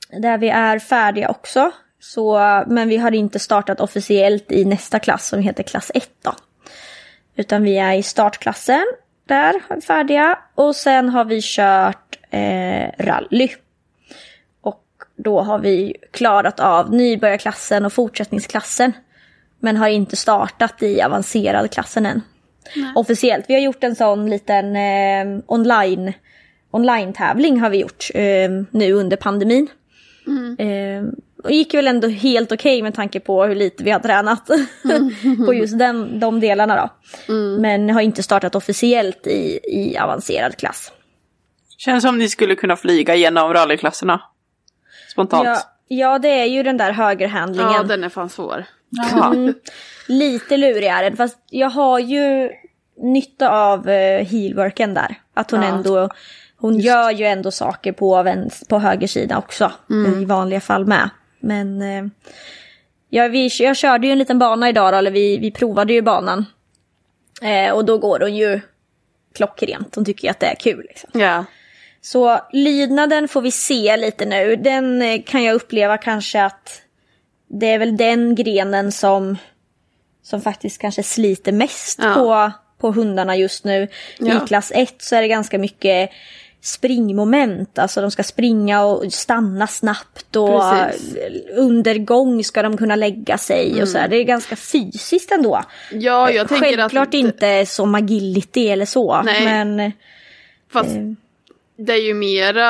Där vi är färdiga också. Så, men vi har inte startat officiellt i nästa klass som heter klass 1 då. Utan vi är i startklassen. Där är vi färdiga. Och sen har vi kört eh, rally. Och då har vi klarat av nybörjarklassen och fortsättningsklassen. Men har inte startat i avancerad klassen än. Officiellt. Vi har gjort en sån liten eh, online, online-tävling har vi gjort eh, nu under pandemin. Eh, och gick väl ändå helt okej med tanke på hur lite vi har tränat på just den, de delarna då. Men har inte startat officiellt i, i avancerad klass. Känns som ni skulle kunna flyga genom rallyklasserna. Spontant. Ja, ja, det är ju den där högerhandlingen. Ja, den är fan svår. Mm, lite lurig är den, fast jag har ju nytta av uh, heelworken där. Att hon Ja. ändå, hon gör ju ändå saker på, vänster, på höger sida också. Mm. I vanliga fall med. Men eh, ja, vi, jag körde ju en liten bana idag då, eller vi, vi provade ju banan. Eh, och då går hon ju klockrent, hon tycker ju att det är kul. Liksom. Ja. Så lydnaden får vi se lite nu. Den eh, kan jag uppleva kanske att det är väl den grenen som, som faktiskt kanske sliter mest Ja. på, på hundarna just nu. Ja. I klass 1 så är det ganska mycket springmoment, alltså de ska springa och stanna snabbt och Precis. under gång ska de kunna lägga sig och så här. Det är ganska fysiskt ändå. Ja, jag tänker Självklart att... inte som agility eller så, Nej. men Fast Eh. Det är ju mera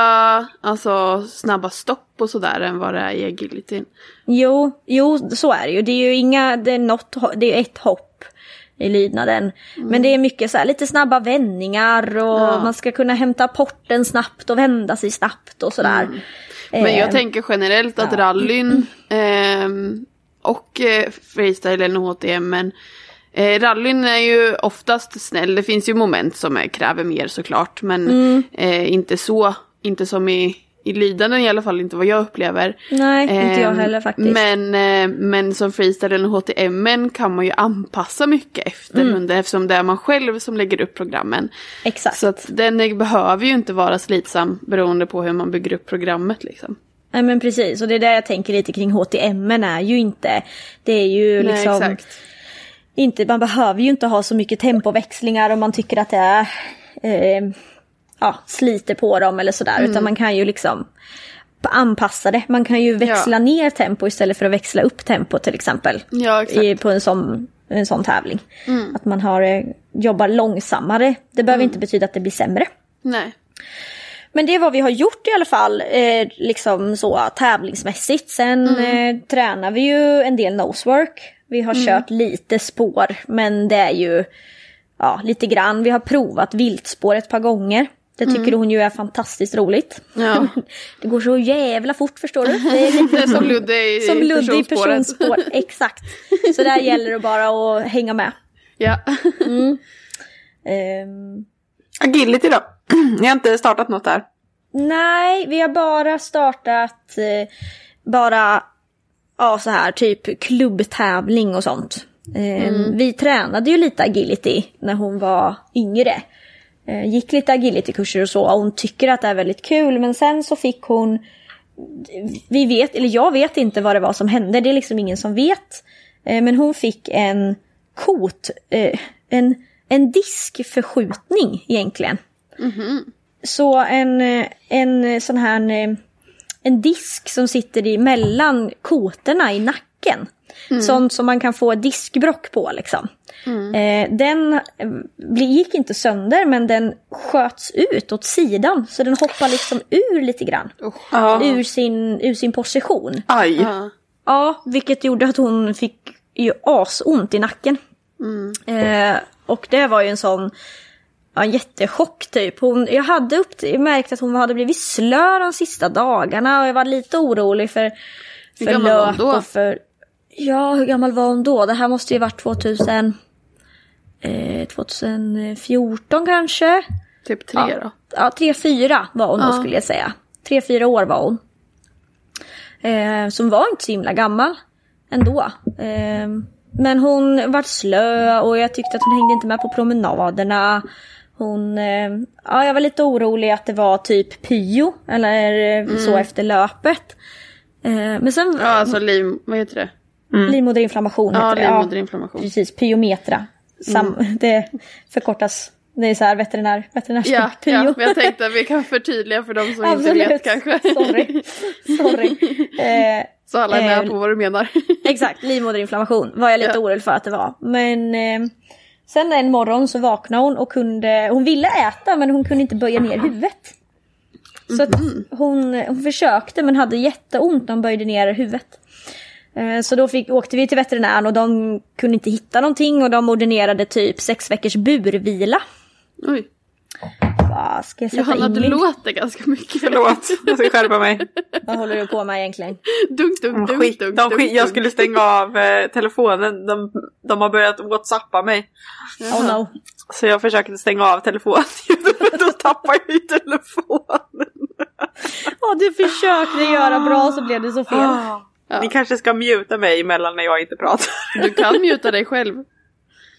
alltså, snabba stopp och sådär än vad det är i agilityn. Jo, jo, så är det ju. Det är ju inga, det är, något, det är ett hopp i lydnaden. Men det är mycket så här, lite snabba vändningar och Ja. man ska kunna hämta porten snabbt och vända sig snabbt och sådär. Men jag Eh, tänker generellt att rallyn ehm, och eh, och HTM men eh, rallyn är ju oftast snäll. Det finns ju moment som är, kräver mer såklart men Mm. eh, inte så, inte som i, i lydnaden i alla fall inte vad jag upplever. Nej, inte jag Ehm, heller faktiskt. Men, eh, men som freestylen och HTM kan man ju anpassa mycket efter Mm. under eftersom det är man själv som lägger upp programmen. Exakt. Så att den behöver ju inte vara slitsam beroende på hur man bygger upp programmet liksom. Nej men precis, och det är det jag tänker lite kring HTM är ju inte, det är ju Nej, liksom exakt. Inte, man behöver ju inte ha så mycket tempoväxlingar om man tycker att det är, eh, ja, sliter på dem eller sådär. Mm. Utan man kan ju liksom anpassa det. Man kan ju växla Ja. ner tempo istället för att växla upp tempo till exempel. Ja. I, på en sån en sån tävling. Att man har, eh, jobbar långsammare. Det behöver inte betyda att det blir sämre. Nej. Men det är vad vi har gjort i alla fall, eh, liksom så tävlingsmässigt. Sen eh, tränar vi ju en del nosework. Vi har kört lite spår, men det är ju ja, lite grann. Vi har provat viltspår ett par gånger. Det tycker hon ju är fantastiskt roligt. Ja. Det går så jävla fort förstår du. Det är lite Som Ludde i som Ludde i personspår. Exakt. Så där gäller det bara att hänga med. Ja. Ehm, Agility då? Ni har inte startat något där? Nej, vi har bara startat eh, bara ja, så här typ klubbtävling och sånt. Eh, Vi tränade ju lite agility när hon var yngre. Eh, gick lite agilitykurser och så och hon tycker att det är väldigt kul men sen så fick hon vi vet, eller jag vet inte vad det var som hände, det är liksom ingen som vet. Eh, men hon fick en kot, eh, en, en diskförskjutning egentligen. Så en, eh, en sån här eh, en disk som sitter i mellan kotorna i nacken. Sånt som man kan få diskbrock på liksom. Eh, den eh, gick inte sönder men den sköts ut åt sidan. Så den hoppar liksom ur lite grann. Ja. Ur, sin, ur sin position. Aj. Ja. Ja, vilket gjorde att hon fick ju asont i nacken. Eh, och det var ju en sån ja, en jättechock typ. Hon, jag hade upp, märkt att hon hade blivit slö de sista dagarna och jag var lite orolig för, Hur för gammal var hon löp då? och för... Ja, hur gammal var hon då? Det här måste ju varit 2000... Eh, 2014 kanske? Typ tre ja. då. Ja, tre, fyra var hon då skulle jag säga. Tre, fyra år var hon. Eh, som var inte så himla gammal ändå. Eh, men hon var slö och jag tyckte att hon hängde inte med på promenaderna. Hon, eh, ja jag var lite orolig att det var typ pyo eller eh, så efter löpet. Eh, men sen Ja, alltså liv... Vad heter det? livmoderinflammation Ja, heter det. livmoderinflammation. Precis, pyometra. Sam, Det förkortas, det är så här veterinär, veterinärspråk. Ja, ja, men jag tänkte att vi kan förtydliga för de som inte vet kanske. Sorry. Sorry. Eh, Så alla är med Eh, på vad du menar. exakt, livmoderinflammation var jag lite Ja. orolig för att det var. Men eh, sen en morgon så vaknade hon och kunde, hon ville äta men hon kunde inte böja ner huvudet. Så att hon, hon försökte men hade jätteont när hon böjde ner huvudet. Eh, Så då fick, åkte vi till veterinären och de kunde inte hitta någonting och de ordinerade typ sex veckors burvila. Oj, Vad ska jag sätta Johanna in du min... låter ganska mycket. Förlåt, jag ska skärpa mig. Vad håller du på med egentligen? Dunk, dunk, dunk, Skit, dunk, dunk, skit, jag dunk. skulle stänga av eh, telefonen. De, de har börjat whatsappa mig. Oh no. Så jag försökte stänga av telefonen. Då tappar jag ju telefonen. Ja, du försökte göra bra så blev det så fel. Ja. Ni kanske ska muta mig emellan när jag inte pratar. Du kan muta dig själv.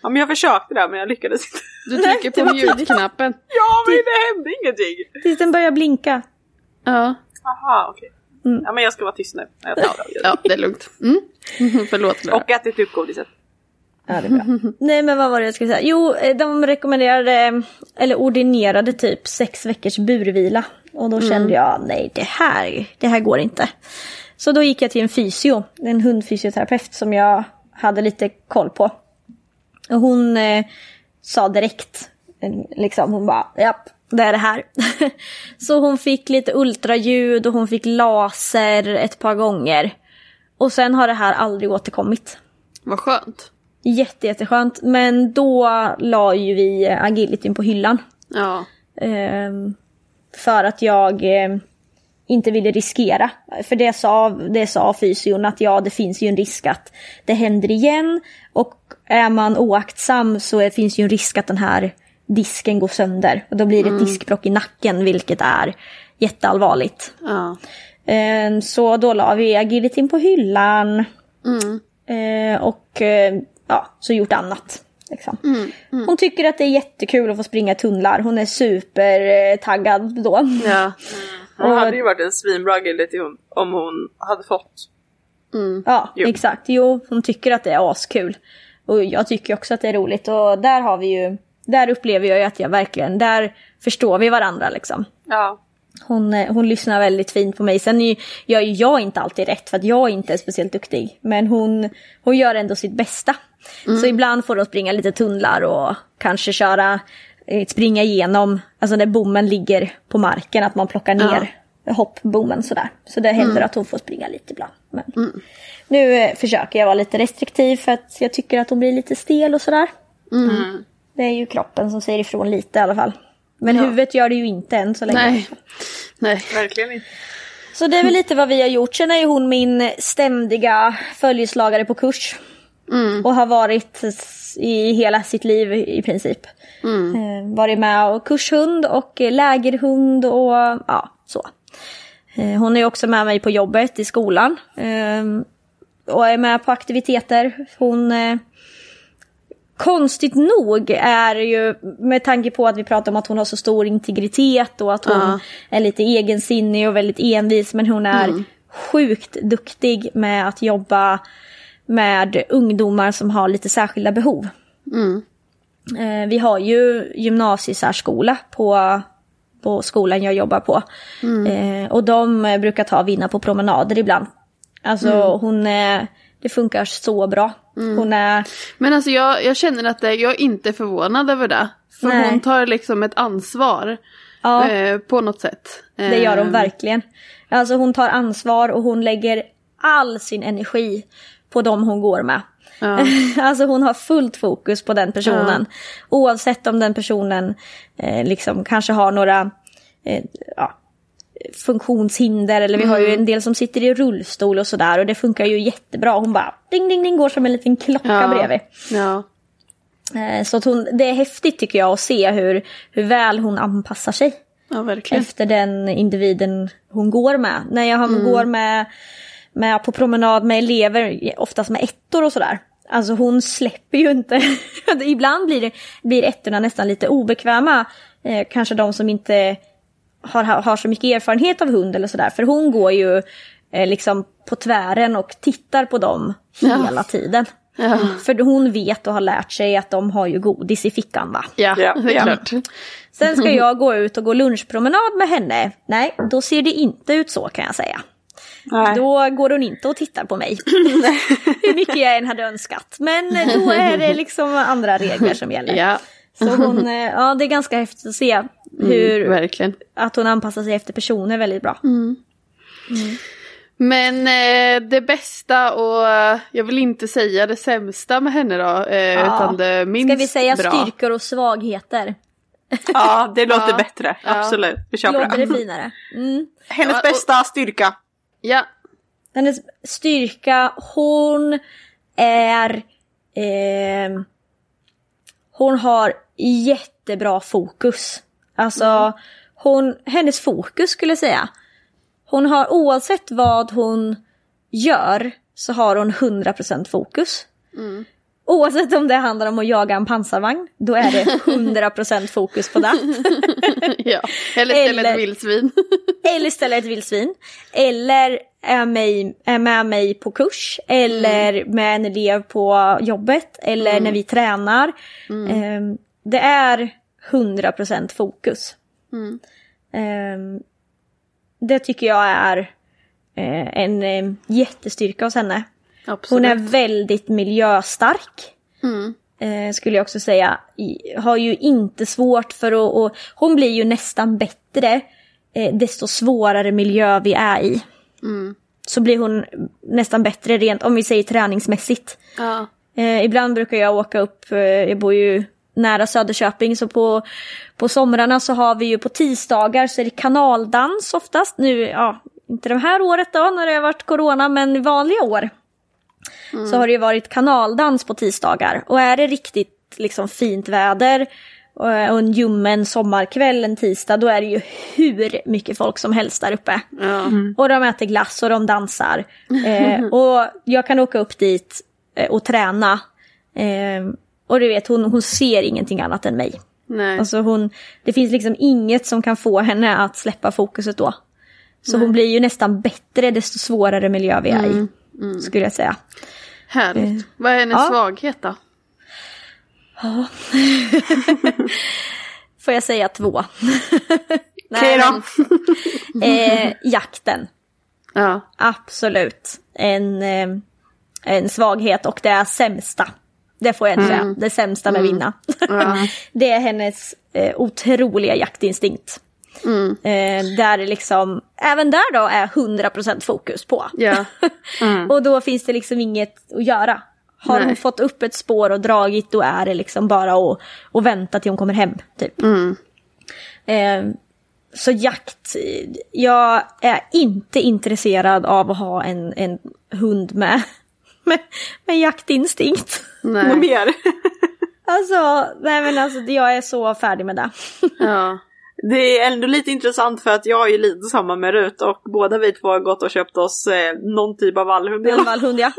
Ja, men jag försökte det men jag lyckades inte. Du trycker på mute-knappen. Ja men det hände ingenting. Tills den börjar blinka. Ja. Aha okej. Ja men jag ska vara tyst nu. Jag tar det. ja, det är lugnt. Mm. Förlåt Clara. Och ätit upp godiset. Ja, det är bra. Nej, men vad var det jag skulle säga? Jo, eh, de rekommenderade, eller ordinerade typ sex veckors burvila. Och då kände jag, nej det här, det här går inte. Så då gick jag till en fysio, en hundfysioterapeut som jag hade lite koll på. Och hon eh, sa direkt, eh, liksom, hon bara, japp, det är det här. Så hon fick lite ultraljud och hon fick laser ett par gånger. Och sen har det här aldrig återkommit. Vad skönt. Jätte, jätteskönt. Men då la ju vi agilityn på hyllan. Ja. Ehm, för att jag eh, inte ville riskera. För det sa, det sa fysion att ja, det finns ju en risk att det händer igen. Och är man oaktsam så finns ju en risk att den här disken går sönder. Och då blir det ett diskbråck i nacken, vilket är jätteallvarligt. Ja. Ehm, Så då la vi agilityn på hyllan. Mm. Eh, och eh, ja, så gjort annat. Liksom. Mm, Hon tycker att det är jättekul att få springa tunnlar. Hon är supertaggad då. Ja. Hon hade ju varit en svinbra agility hon, om hon hade fått. Ja, Jo. exakt. Jo, hon tycker att det är askul. Och jag tycker också att det är roligt. Och där har vi ju, där upplever jag ju att jag verkligen, där förstår vi varandra liksom. Ja. hon, eh, hon lyssnar väldigt fint på mig. Sen är, gör ju jag inte alltid rätt för att jag inte är speciellt duktig. Men hon, hon gör ändå sitt bästa. Så ibland får hon springa lite tunnlar och kanske köra, eh, springa igenom, alltså när bommen ligger på marken, att man plockar ner hoppbommen sådär. Så det händer att hon får springa lite ibland. Men Nu eh, försöker jag vara lite restriktiv för att jag tycker att hon blir lite stel och sådär. Det är ju kroppen som säger ifrån lite i alla fall. Men huvudet gör det ju inte än så länge. Nej. Nej. Verkligen inte. Så det är väl lite vad vi har gjort. Sen är ju hon min ständiga följeslagare på kurs. Och har varit i hela sitt liv i princip. Eh, varit med och kurshund och lägerhund och ja, så. Eh, hon är också med mig på jobbet i skolan. Och är med på aktiviteter. Hon... Eh, Konstigt nog är ju, med tanke på att vi pratar om att hon har så stor integritet och att hon Ja. är lite egensinnig och väldigt envis, men hon är sjukt duktig med att jobba med ungdomar som har lite särskilda behov. Eh, vi har ju gymnasiesärskola på, på skolan jag jobbar på. Eh, och de brukar ta Vinna på promenader ibland. Alltså hon, eh, det funkar så bra. Hon är, Men alltså jag, jag känner att det, jag är inte förvånad över det. För Nej. hon tar liksom ett ansvar. ja. Eh, på något sätt. Det gör hon Eh, verkligen. Alltså hon tar ansvar och hon lägger all sin energi på dem hon går med. Ja. alltså hon har fullt fokus på den personen. Oavsett om den personen eh, liksom kanske har några eh, ja, funktionshinder eller vi har ju en del som sitter i rullstol och sådär och det funkar ju jättebra. Hon bara ding ding ding går som en liten klocka Ja. bredvid. Ja. Eh, så att hon, det är häftigt tycker jag att se hur, hur väl hon anpassar sig ja, efter den individen hon går med. När jag går med, med på promenad med elever, oftast med ettor och sådär. Alltså hon släpper ju inte. Ibland blir, det, blir ettorna nästan lite obekväma. Eh, kanske de som inte har, har så mycket erfarenhet av hund eller sådär. För hon går ju eh, liksom på tvären och tittar på dem hela tiden. För hon vet och har lärt sig att de har ju godis i fickan va. Ja, Ja, det är ja. klart. Sen ska jag gå ut och gå lunchpromenad med henne. Nej, då ser det inte ut så kan jag säga. Nej. Då går hon inte och tittar på mig. Hur mycket jag än hade önskat. Men då är det liksom andra regler som gäller. Ja, Så hon, eh, ja det är ganska häftigt att se hur, verkligen. att hon anpassar sig efter personer väldigt bra. Men eh, det bästa och eh, jag vill inte säga det sämsta med henne då. Eh, Ja. Utan det minst Ska vi säga bra. styrkor och svagheter? Ja, det låter Ja. bättre. Absolut. Vi kör på Låter det det. finare? Mm. Hennes Ja, och- bästa styrka. Ja, Hennes styrka, hon är... ehm, hon har jättebra fokus. Alltså, hon, hennes fokus skulle jag säga. Hon har oavsett vad hon gör så har hon 100% fokus. Oavsett om det handlar om att jaga en pansarvagn, då är det 100% fokus på det. ja. Eller ställa Eller- ett vildsvin. Eller ställa ett vildsvin. Eller är, mig, är med mig på kurs. Eller med en elev på jobbet. Eller när vi tränar. Ehm, det är 100% fokus. Ehm, det tycker jag är eh, en eh, jättestyrka hos henne. Absolut. Hon är väldigt miljöstark. Mm. Eh, skulle jag också säga. I, har ju inte svårt för att... Och, hon blir ju nästan bättre eh, desto svårare miljö vi är i. Mm. Så blir hon nästan bättre rent, om vi säger träningsmässigt. Ja. Eh, ibland brukar jag åka upp, eh, jag bor ju nära Söderköping, så på, på somrarna så har vi ju på tisdagar så är det kanaldans oftast. Nu, ja, inte det här året då när det har varit corona, men vanliga år. Så har det ju varit kanaldans på tisdagar. Och är det riktigt liksom fint väder och och en ljummen sommarkväll en tisdag, då är det ju hur mycket folk som helst där uppe. Ja. Och de äter glass och de dansar. Eh, och jag kan åka upp dit eh, och träna. Eh, och du vet, hon, hon ser ingenting annat än mig. Nej. Alltså hon, det finns liksom inget som kan få henne att släppa fokuset då. Så hon blir ju nästan bättre desto svårare miljö vi är i. Skulle jag säga. Härligt. Vad är hennes ja. svaghet då? Får jag säga två? Okej då. eh, jakten, Ja. absolut en, eh, en svaghet och det är sämsta. Det får jag inte säga, det sämsta med vinna. Ja. det är hennes eh, otroliga jaktinstinkt. Eh, där liksom, även där då är 100% fokus på. Ja. Och då finns det liksom inget att göra. Har Nej. hon fått upp ett spår och dragit då är det liksom bara att, att vänta till hon kommer hem. Typ. Mm. Eh, så jakt, jag är inte intresserad av att ha en, en hund med, med, med jaktinstinkt. Något Nej. mer? Alltså, nej men alltså jag är så färdig med det. Ja. Det är ändå lite intressant för att jag är ju lite samma med Rut och båda vi två har gått och köpt oss eh, någon typ av vallhund. En vallhund ja.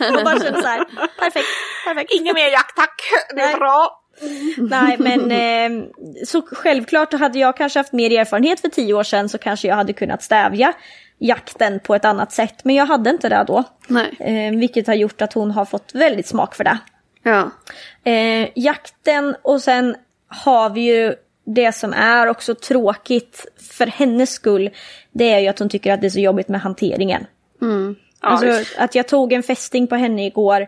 Och bara känner så här, perfekt, perfekt. Ingen mer jakt tack, det är Nej. bra. Nej men eh, så självklart hade jag kanske haft mer erfarenhet för tio år sedan så kanske jag hade kunnat stävja jakten på ett annat sätt. Men jag hade inte det då. Eh, vilket har gjort att hon har fått väldigt smak för det. Ja. Eh, jakten och sen har vi ju det som är också tråkigt för hennes skull. Det är ju att hon tycker att det är så jobbigt med hanteringen. Ja, Alltså att jag tog en fästing på henne igår.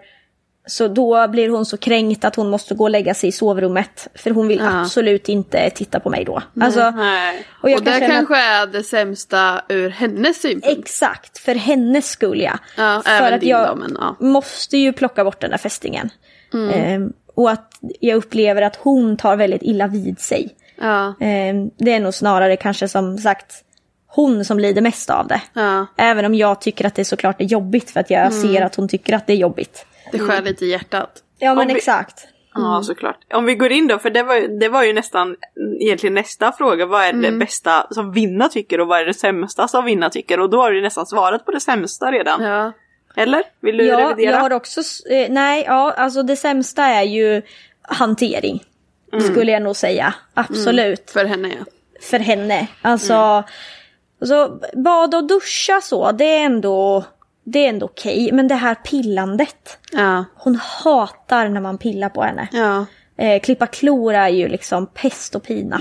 Så då blir hon så kränkt att hon måste gå och lägga sig i sovrummet. För hon vill Ja. absolut inte titta på mig då. Alltså, Nej. och Och kan det kanske är det sämsta ur hennes synpunkt. exakt, för hennes skull ja. Ja, för att jag då, men ja. måste ju plocka bort den där fästingen. Mm. Ehm, och att jag upplever att hon tar väldigt illa vid sig. Ehm, det är nog snarare kanske som sagt hon som lider mest av det. Även om jag tycker att det såklart är jobbigt för att jag Mm. ser att hon tycker att det är jobbigt. Det skär lite i hjärtat. Ja men vi- exakt. Ja, såklart. Om vi går in då, för det var, ju- det var ju nästan egentligen nästa fråga. Vad är det bästa som Vinna tycker och vad är det sämsta som Vinna tycker? Och då har du nästan svarat på det sämsta redan. Ja. Eller? Vill du Ja, revidera? jag har också, eh, nej, ja, alltså det sämsta är ju hantering. Skulle jag nog säga, absolut. För henne ja. För henne. Alltså, alltså, bada och duscha så, det är ändå, det är ändå okej. Men det här pillandet, Ja. hon hatar när man pillar på henne. Ja. Eh, klippa klor är ju liksom pest och pina.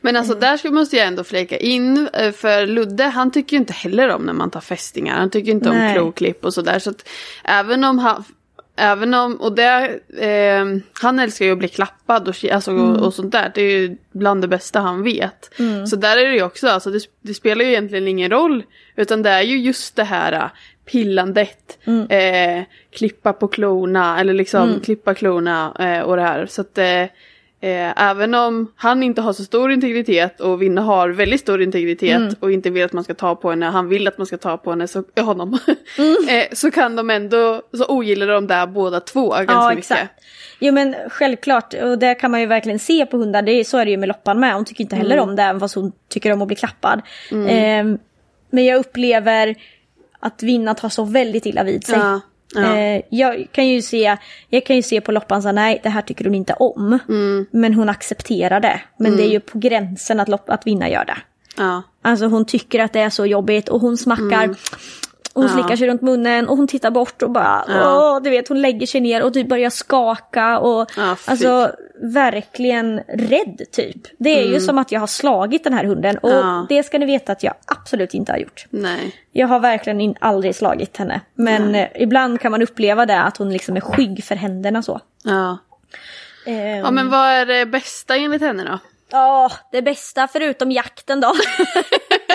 Men alltså där ska, måste jag ändå flika in. eh, För Ludde han tycker ju inte heller om när man tar fästingar. Han tycker inte Nej. om kloklipp och sådär. Så att även om han... Även om, och det, eh, han älskar ju att bli klappad och, alltså, och, och sånt där. Det är ju bland det bästa han vet. Så där är det ju också, alltså, det, det spelar ju egentligen ingen roll. Utan det är ju just det här pillandet, eh, klippa på klorna eller liksom klippa klorna eh, och det här. Så att eh, Eh, även om han inte har så stor integritet och Vinne har väldigt stor integritet Mm. och inte vill att man ska ta på henne, han vill att man ska ta på henne, så, honom. Mm. eh, så kan de ändå, så ogillar de där båda två ganska Ja, mycket. exakt. Jo men självklart, och det kan man ju verkligen se på hundar, det är, så är det ju med Loppan med. Hon tycker inte heller om det, även fast hon tycker om att bli klappad. Ehm, men jag upplever att Vinna tar så väldigt illa vid sig. Ja, ja. Eh, jag, kan ju se, jag kan ju se på Loppan så nej det här tycker hon inte om. Mm. Men hon accepterar det. Men det är ju på gränsen att, lopp, att Vinna gör det. Ja. Alltså hon tycker att det är så jobbigt och hon smackar. Hon Mm. Ja. slickar sig runt munnen och hon tittar bort och bara, Ja. åh, du vet hon lägger sig ner och typ börjar skaka och Ja, alltså verkligen rädd typ. Det är ju som att jag har slagit den här hunden och Mm. Ja. det ska ni veta att jag absolut inte har gjort. Nej. Jag har verkligen in, aldrig slagit henne. Men eh, ibland kan man uppleva det att hon liksom är skygg för händerna så. Ja. Ehm, ja men vad är det bästa enligt henne då? Ja, det bästa förutom jakten då.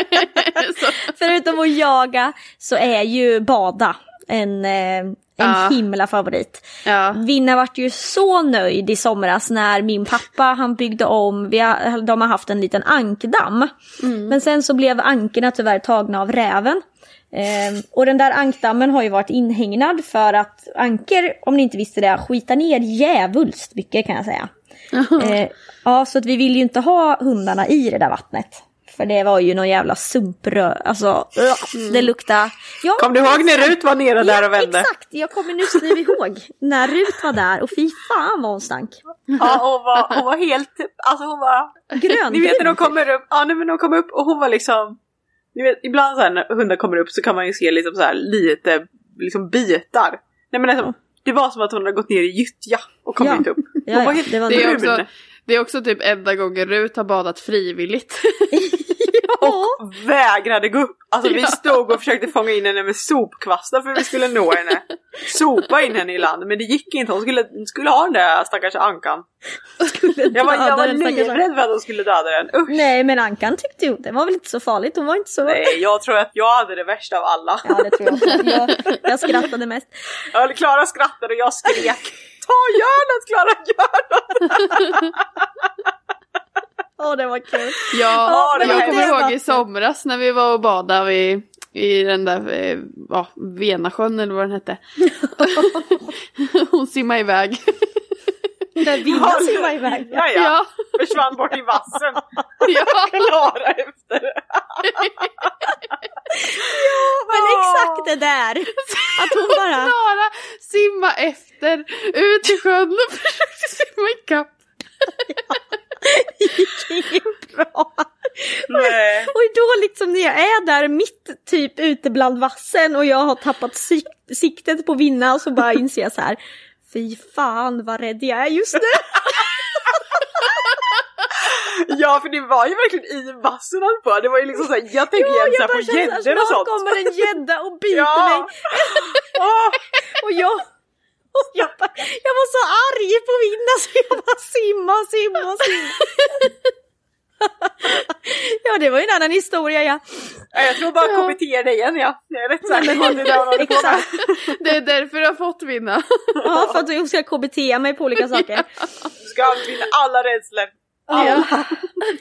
förutom att jaga så är ju bada en, eh, en Ja. himla favorit. Ja. Vinna vart ju så nöjd i somras när min pappa han byggde om, vi har, de har haft en liten ankdamm. Men sen så blev ankorna tyvärr tagna av räven. Ehm, och den där ankdammen har ju varit inhägnad för att anker, om ni inte visste det, skitar ner djävulskt mycket kan jag säga. Eh, ja, så att vi vill ju inte ha hundarna i det där vattnet. För det var ju någon jävla sumprö, alltså det luktar... Ja, Kom du ihåg när Rut var nere där och vände? exakt! Jag kommer nu skriva ihåg när Rut var där och fy fan vad hon stank. Ja, hon var, hon var helt, alltså hon var... Grön. Ni vet när de kommer upp, ja nej, men de kom upp och hon var liksom... Ni vet, ibland så här, när hundar kommer upp så kan man ju se liksom så här lite liksom bitar. Nej men alltså, Det var som att hon hade gått ner i gyttja och kommit Ja. upp. Hon Ja, ja, var helt det var Det är, brun. också, det är också typ enda gången Rut har badat frivilligt. Och vägrade gå upp. Alltså vi stod och försökte fånga in henne med sopkvastar för att vi skulle nå henne. Sopa in henne i land men det gick inte. Hon skulle, skulle ha den där stackars ankan. Jag var, jag var livrädd för att hon skulle döda den. Usch. Nej men Ankan tyckte ju det var väl inte så farligt, hon var inte så... Nej, jag tror att jag hade det värsta av alla. Ja det tror jag också. Jag, jag skrattade mest. Ja, Klara skrattade och jag skrek. Ta gör något Klara, gör något! Åh det var kul. Ja, var jag kommer ihåg i somras när vi var och badade i, i den där eh, ja, Venasjön eller vad den hette. Hon simmade iväg. Där Vinna simmade iväg. Ja, ja. Ja, Försvann bort i vassen. ja. Klara efter. Men exakt det där! Att hon bara... Klara simma efter, ut i sjön och försökte simma ikapp. gick inget bra. Nej. Och då liksom när jag är där mitt typ ute bland vassen och jag har tappat sik- siktet på vinna och så bara inser jag så här. Fy fan vad rädd jag är just nu. Ja för det var ju verkligen i vassen han på. Det var ju liksom såhär, jag tänker Ja, såhär på gäddor och snart sånt. kommer en gädda och biter Ja. mig. Och jag, jag, bara, jag var så arg på vinna så jag bara simma, simma, simma. ja det var ju en annan historia ja. ja, jag tror bara KBT dig igen ja. Jag är rätt säker på att det är det. Exakt. Är därför du har fått vinna. Ja för att jag ska KBT mig på olika saker. Ska vinna alla rädslor. Ja.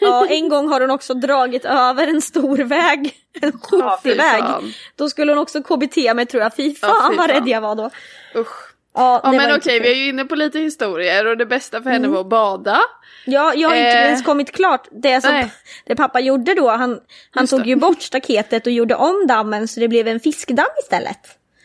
ja, en gång har hon också dragit över en stor väg. En Ja, fy 70-väg. fan. Då skulle hon också KBT mig tror jag. Fy fan Ja, fy vad fan. rädd jag var då. Usch. Ja, Ja men okej, inte vi är ju inne på lite historier och det bästa för henne var att bada. Ja, jag har inte Eh. ens kommit klart. Det som Nej. det pappa gjorde då, han, han Just tog det. ju bort staketet och gjorde om dammen så det blev en fiskdamm istället.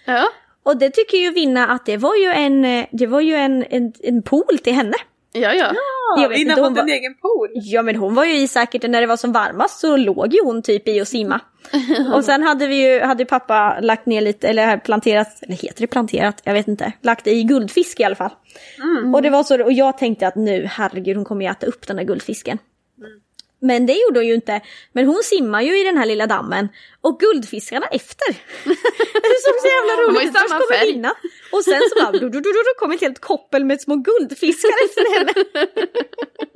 Ja. Och det tycker ju Vinna att det var ju en, eh, det var ju en, en, en pool till henne. Ja, ja. Jag vet Innan inte, hon var- en egen pool. Ja men hon var ju i säkert när det var som varmast så låg ju hon typ i att simma. och sen hade vi ju, hade pappa lagt ner lite, eller planterat, eller heter det planterat? Jag vet inte. Lagt i guldfisk i alla fall. Och det var så, och jag tänkte att nu herregud hon kommer ju äta upp den där guldfisken. Men det gjorde hon ju inte. Men hon simmar ju i den här lilla dammen. Och guldfiskarna efter. det såg så jävla var roligt ut. Först samma kommer. Vinna. Och sen så bara, du, du, du, du, kom ett helt koppel med små guldfiskar efter henne.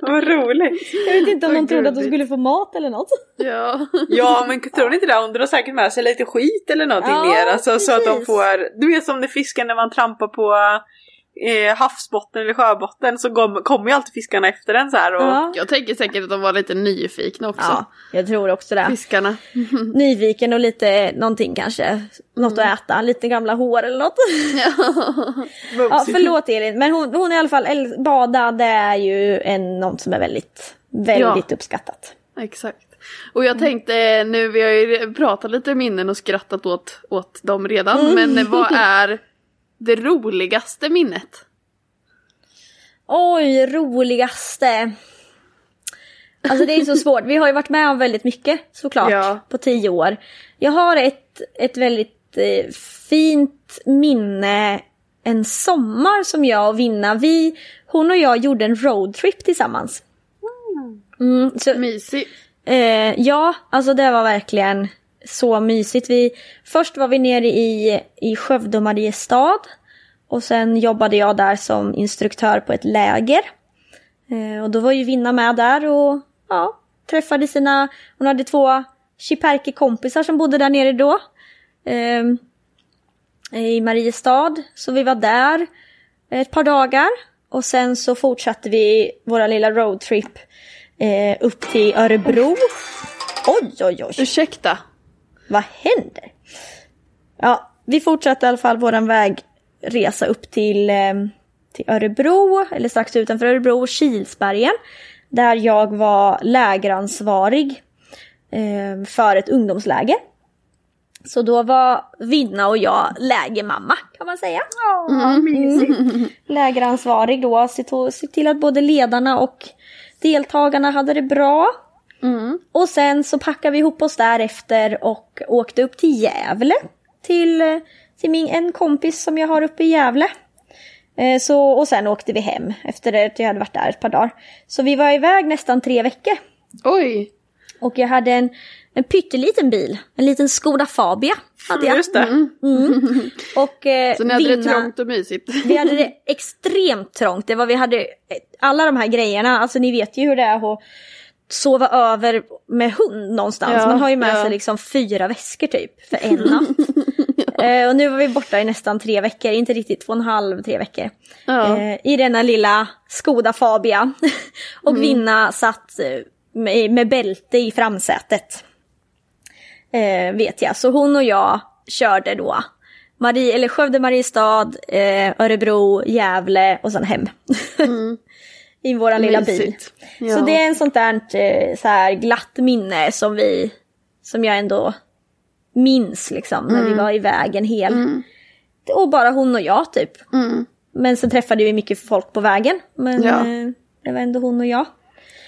Vad roligt. Jag vet inte om Vad de trodde att de skulle få mat eller något. Ja. Ja men tror ni inte det? Hon drar säkert med sig lite skit eller någonting Ja, mer. Alltså, så att de precis. får, du vet som när fisken när man trampar på eh, havsbotten eller sjöbotten så kom- kommer ju alltid fiskarna efter den så här. Och, Ja. Jag tänker säkert att de var lite nyfikna också. ja, jag tror också det. Fiskarna. Nyfiken och lite någonting kanske. Något att äta, lite gamla hår eller något. Ja, förlåt Elin, men hon, hon är i alla fall, bada det är ju en, något som är väldigt, väldigt uppskattat. Exakt. Och jag tänkte nu, vi har ju pratat lite minnen och skrattat åt, åt dem redan, men vad är det roligaste minnet? Oj, roligaste. Alltså det är så svårt. Vi har ju varit med om väldigt mycket såklart Ja. på tio år. Jag har ett, ett väldigt eh, fint minne en sommar som jag och Vinna, vi, hon och jag gjorde en roadtrip tillsammans. Mm, så, Mysigt. Eh, ja, alltså det var verkligen så mysigt. Vi, först var vi nere i, i Skövde och Mariestad. Och sen jobbade jag där som instruktör på ett läger. Eh, och då var ju Vinna med där och ja, träffade sina, hon hade två Chiperke-kompisar som bodde där nere då. Eh, I Mariestad. Så vi var där ett par dagar. Och sen så fortsatte vi våra lilla roadtrip eh, upp till Örebro. Oj, oj, oj. Ursäkta. Vad händer? Ja, vi fortsatte i alla fall våran vägresa upp till, eh, till Örebro, eller strax utanför Örebro, Kilsbergen. Där jag var lägeransvarig eh, för ett ungdomsläger. Så då var Vinna och jag lägermamma kan man säga. Mm. Lägeransvarig då, se till att både ledarna och deltagarna hade det bra. Och sen så packade vi ihop oss därefter och åkte upp till Gävle. Till, eh, till min, en kompis som jag har uppe i Gävle. Eh, så, och sen åkte vi hem efter att jag hade varit där ett par dagar. Så vi var iväg nästan tre veckor. Oj! Och jag hade en, en pytteliten bil, en liten Skoda Fabia. Hade jag. Just det. Och, eh, Så ni hade det vinna- trångt och mysigt. Vi hade det extremt trångt. Det var, vi hade alla de här grejerna, alltså ni vet ju hur det är att sova över med hund någonstans. Ja, Man har ju med ja. sig liksom fyra väskor typ för en natt. eh, och nu var vi borta i nästan tre veckor, inte riktigt två och en halv, tre veckor. Ja. Eh, I denna lilla Skoda Fabia. och Mm. Vinna satt eh, med, med bälte i framsätet. Eh, vet jag. Så hon och jag körde då Marie, eller Skövde, Mariestad, eh, Örebro, Gävle och sen hem. I våran lilla bil. Mm. Ja. Så det är en sånt där eh, så här glatt minne som vi, som jag ändå minns liksom när vi Mm. var iväg en hel. Och bara hon och jag typ. Men sen träffade vi mycket folk på vägen. Men Ja. eh, det var ändå hon och jag.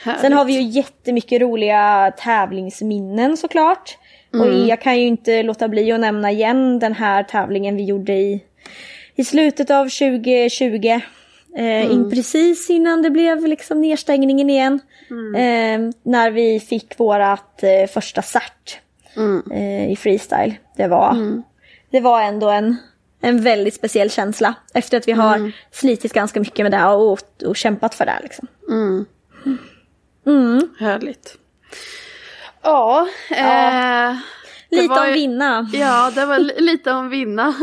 Härligt. Sen har vi ju jättemycket roliga tävlingsminnen såklart. Och Mm. jag kan ju inte låta bli att nämna igen den här tävlingen vi gjorde i, i slutet av 2020. Eh, Mm. in, precis innan det blev liksom nedstängningen igen. Mm. Eh, när vi fick vårat eh, första cert Mm. eh, i freestyle. Det var, det var ändå en, en väldigt speciell känsla. Efter att vi har Mm. slitit ganska mycket med det och, och kämpat för det. Liksom. Härligt. Ja, eh, det Lite om ju- vinna. Ja, det var li- lite om vinna.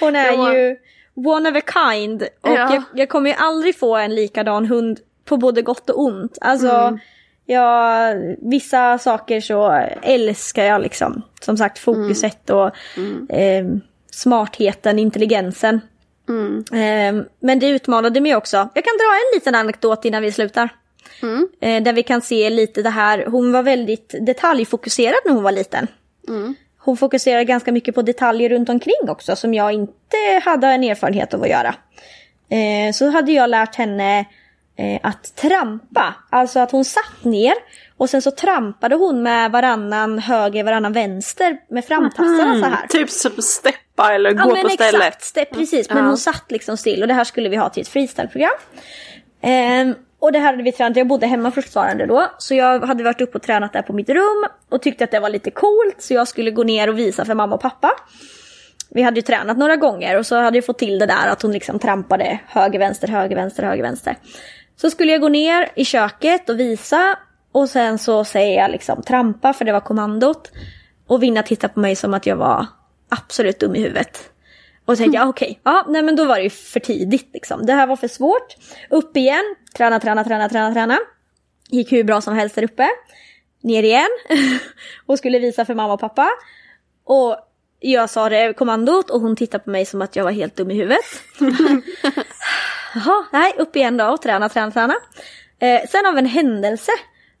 Hon är var- ju one of a kind. Och Ja. jag, jag kommer ju aldrig få en likadan hund på både gott och ont. Alltså, Mm. jag, vissa saker så älskar jag liksom. Som sagt fokuset och eh, smartheten, intelligensen. Eh, men det utmanade mig också. Jag kan dra en liten anekdot innan vi slutar. Eh, där vi kan se lite det här, hon var väldigt detaljfokuserad när hon var liten. Hon fokuserade ganska mycket på detaljer runt omkring också som jag inte hade en erfarenhet av att göra. Eh, så hade jag lärt henne eh, att trampa, alltså att hon satt ner och sen så trampade hon med varannan höger, varannan vänster med framtassarna så här. Typ som steppa eller Ja gå men på stället. exakt, precis. Men Ja. hon satt liksom still och det här skulle vi ha till ett freestyleprogram. Ehm, och det här hade vi tränat, jag bodde hemma fortfarande då. Så jag hade varit uppe och tränat där på mitt rum och tyckte att det var lite coolt. Så jag skulle gå ner och visa för mamma och pappa. Vi hade ju tränat några gånger och så hade jag fått till det där att hon liksom trampade höger, vänster, höger, vänster, höger, vänster. Så skulle jag gå ner i köket och visa och sen så säger jag liksom trampa för det var kommandot. Och Vinna tittar på mig som att jag var absolut dum i huvudet. Och tänkte jag ah, okej, ja nej men då var det ju för tidigt liksom. Det här var för svårt. Upp igen, träna, träna, träna, träna, träna. Gick hur bra som helst där uppe. Ner igen. och skulle visa för mamma och pappa. Och jag sa det kommandot och hon tittade på mig som att jag var helt dum i huvudet. Jaha, nej, upp igen då och träna, träna, träna. Eh, sen av en händelse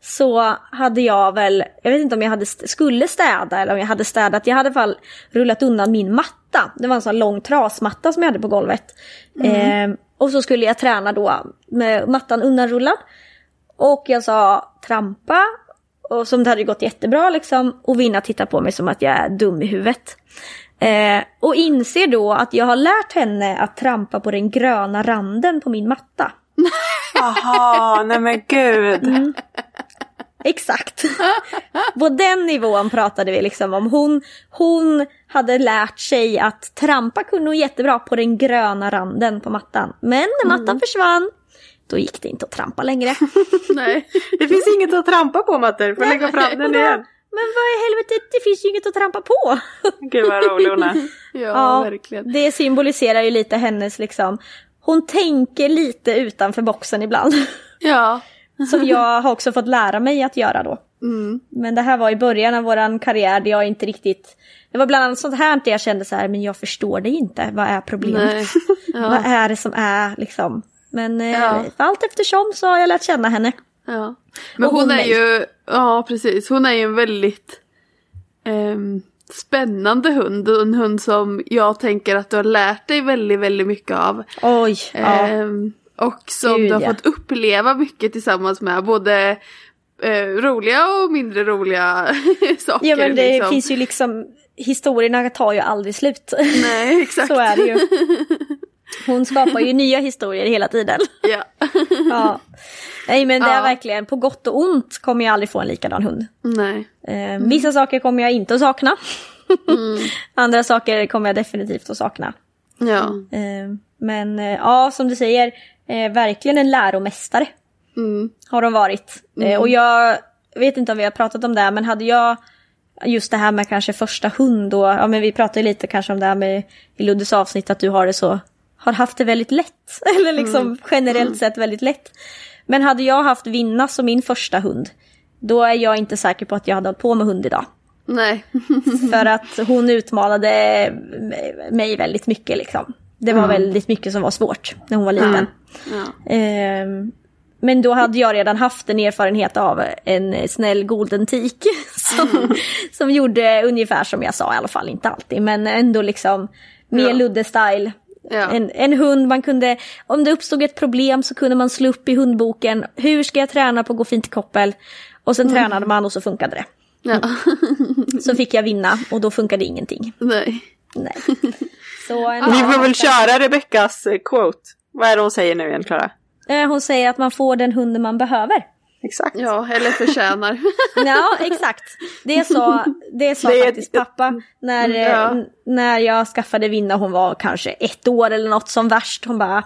så hade jag väl, jag vet inte om jag hade, st- skulle städa eller om jag hade städat, jag hade i alla fall rullat undan min matta. Det var en sån lång trasmatta som jag hade på golvet. Eh, och så skulle jag träna då med mattan undanrullad. Och jag sa trampa, och som det hade gått jättebra liksom. Och Vinna tittar på mig som att jag är dum i huvudet. Eh, och inser då att jag har lärt henne att trampa på den gröna randen på min matta. Jaha, nej men gud. Mm. Exakt. På den nivån pratade vi liksom om. Hon, hon hade lärt sig att trampa kunde hon jättebra på den gröna randen på mattan. Men när mattan försvann, då gick det inte att trampa längre. Nej. Det finns inget att trampa på Matter, får lägga fram den igen. Men vad i helvete, det finns ju inget att trampa på. Gud vad rolig hon är. Ja, verkligen. Det symboliserar ju lite hennes liksom, hon tänker lite utanför boxen ibland. Ja. Som jag har också fått lära mig att göra då. Mm. Men det här var i början av våran karriär där jag inte riktigt... Det var bland annat sånt här där jag kände så här, men jag förstår dig inte. Vad är problemet? Nej. Vad Ja. är det som är liksom? Men eh, Ja. allt eftersom så har jag lärt känna henne. ja. Men hon hon är mig. ju, ja precis, hon är ju en väldigt ehm, spännande hund. En hund som jag tänker att du har lärt dig väldigt, väldigt mycket av. Oj, ja. Och som Gud, du har ja. fått uppleva mycket tillsammans med. Både eh, roliga och mindre roliga saker. ja men det liksom. finns ju liksom, historierna tar ju aldrig slut. Nej, exakt. så är det ju. Hon skapar ju nya historier hela tiden. Ja. Ja. Nej men det är Ja. verkligen, på gott och ont kommer jag aldrig få en likadan hund. Nej. Eh, vissa saker kommer jag inte att sakna. Mm. Andra saker kommer jag definitivt att sakna. Ja. Eh, men eh, ja, som du säger, eh, verkligen en läromästare Mm. har de varit. Eh, och jag vet inte om vi har pratat om det, men hade jag just det här med kanske första hund och ja men vi pratade lite kanske om det här med i Luddes avsnitt att du har det så, har haft det väldigt lätt. Eller liksom generellt sett väldigt lätt. Men hade jag haft Vinna som min första hund, då är jag inte säker på att jag hade hållit på med hund idag. Nej. För att hon utmanade mig väldigt mycket liksom. Det var väldigt mycket som var svårt när hon var liten. Ja. Ehm, men då hade jag redan haft en erfarenhet av en snäll golden tik. Som, som gjorde ungefär som jag sa i alla fall, inte alltid. Men ändå liksom mer Ja. Ludde-style. Ja. En, en hund man kunde, om det uppstod ett problem så kunde man slå upp i hundboken. Hur ska jag träna på att gå fint i koppel? Och sen tränade man och så funkade det. Ja. Så fick jag vinna och då funkade ingenting. Nej. Nej. Så en, Vi får väl köra Rebeckas eh, quote. Vad är det hon säger nu igen Klara? Eh, Hon säger att man får den hunden man behöver. Exakt. Ja, eller förtjänar. Ja, exakt. Det sa, det sa Det faktiskt pappa när, eh, Ja. n- när jag skaffade Vinna. Hon var kanske ett år eller något som värst. Hon bara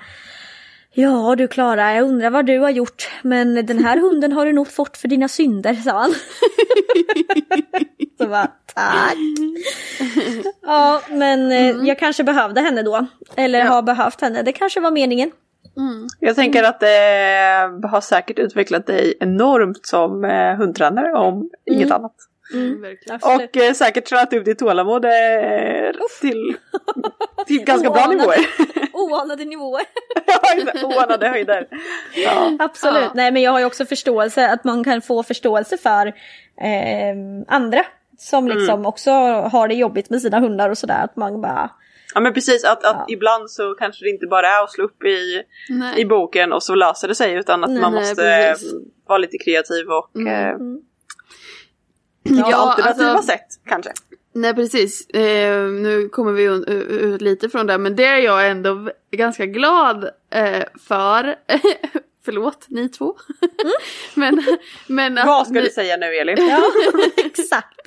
Ja du Klara, jag undrar vad du har gjort. Men den här hunden har du nog fått för dina synder, sa han. Så bara, tack. Ja, men eh, jag kanske behövde henne då. Eller Ja. har behövt henne. Det kanske var meningen. Jag tänker att det har säkert utvecklat dig enormt som eh, hundtränare om inget annat. Absolut. Och eh, säkert tränat upp ditt tålamod eh, till, till ganska bra Oanade- nivåer. Oanade nivåer. Oanade höjder. Ja. Absolut. Ja. Nej men jag har ju också förståelse, att man kan få förståelse för eh, andra. Som Mm. liksom också har det jobbigt med sina hundar och sådär. Att man bara, ja men precis, att, att Ja. ibland så kanske det inte bara är att slå upp i, Nej. i boken och så löser det sig utan att Nej, man nej, måste precis. eh, vara lite kreativ och Mm. eh, Ja, alternativa alltså- sätt kanske. Nej precis, eh, nu kommer vi ut, ut lite från det men det är jag ändå ganska glad eh, för. Förlåt ni två. men, men att Vad ska nu- du säga nu Elin? ja exakt.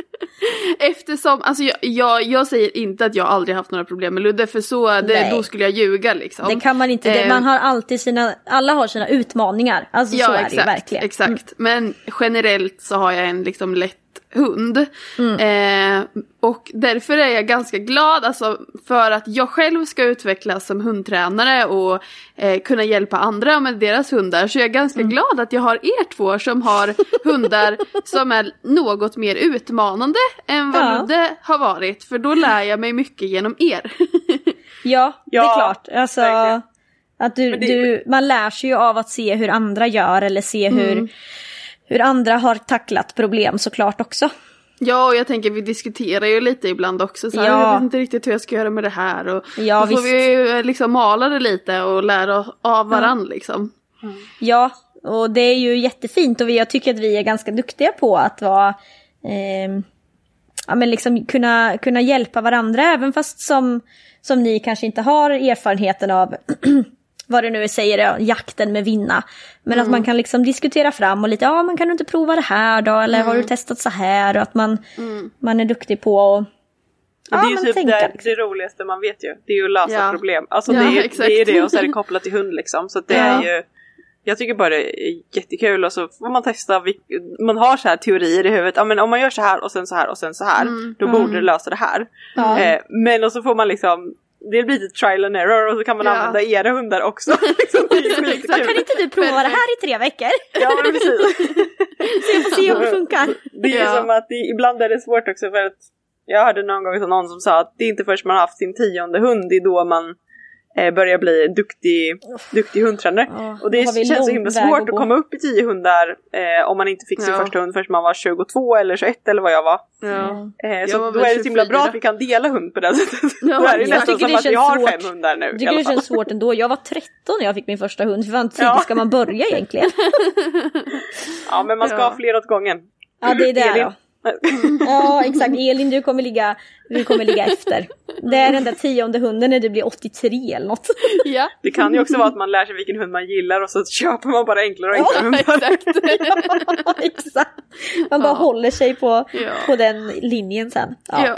Eftersom, alltså jag, jag, jag säger inte att jag aldrig haft några problem med Ludde för så, det, då skulle jag ljuga liksom. Det kan man inte, det, Eh, man har alltid sina, alla har sina utmaningar. Alltså så är det ju verkligen. Exakt, men generellt så har jag en liksom lätt hund. Mm. Eh, och därför är jag ganska glad alltså, för att jag själv ska utvecklas som hundtränare och eh, kunna hjälpa andra med deras hundar. Så jag är ganska Mm. glad att jag har er två som har hundar som är något mer utmanande än vad Ja. Ludde har varit. För då lär jag mig mycket genom er. Ja, det är Ja, klart. Alltså, verkligen. att du, det- du, man lär sig ju av att se hur andra gör eller se Mm. Hur, andra har tacklat problem såklart också. Ja, och jag tänker vi diskuterar ju lite ibland också. Så här, Ja. Jag vet inte riktigt hur jag ska göra med det här. Och Ja, då får visst. vi ju eh, liksom mala det lite och lära av varann liksom. Ja, och det är ju jättefint och jag tycker att vi är ganska duktiga på att vara ehm, ja, men liksom kunna, kunna hjälpa varandra även fast som, som ni kanske inte har erfarenheten av vad det nu säger, ja, jakten med vinna. Men att man kan liksom diskutera fram och lite, ja men kan du inte prova det här då eller har du testat så här och att man, man är duktig på att Ja, det är ju typ tänka, det, liksom. det roligaste man vet ju. Det är ju att lösa Ja. problem. Alltså Ja, det, är, ju- exakt. det är det och så är det kopplat till hund liksom. Så det Ja. är ju jag tycker bara det är jättekul och så får man testa, man har så här teorier i huvudet, ja men om man gör så här och sen så här och sen så här, då borde det lösa det här. Ja. Eh, men och så får man liksom, det blir lite trial and error och så kan man Ja. använda era hundar också. liksom, skitkul. Kan inte du prova det här i tre veckor? Ja men precis. Så jag får se om det funkar. Det är ju Ja. som att det, ibland är det svårt också för att jag hörde någon gång så någon som sa att det är inte först man har haft sin tionde hund, det är då man eh, börjar bli duktig, duktig hundtränare. Ja, och det känns så himla svårt att att komma upp i tio hundar eh, om man inte fick sin Ja. första hund förrän man var 22 eller 21 eller vad jag var. Ja. Eh, Jag så var då är det så himla 24. bra att vi kan dela hund på det sättet. Ja, är det jag nästan tycker som att vi har svårt. fem hundar nu Jag tycker det känns svårt ändå. Jag var 13 när jag fick min första hund. Hur fan tidigt Ja. ska man börja egentligen? Ja men man ska Ja. ha fler åt gången. Ja det är det Elin? Då. Ja, exakt. Elin, du kommer ligga, du kommer ligga efter. Det är den där tionde hunden när du blir 83 eller något. Ja. Det kan ju också vara att man lär sig vilken hund man gillar och så köper man bara enklare och enklare hundar. Exakt. Ja, exakt. Man bara Ja. håller sig på, Ja. på den linjen sen. Ja. Ja,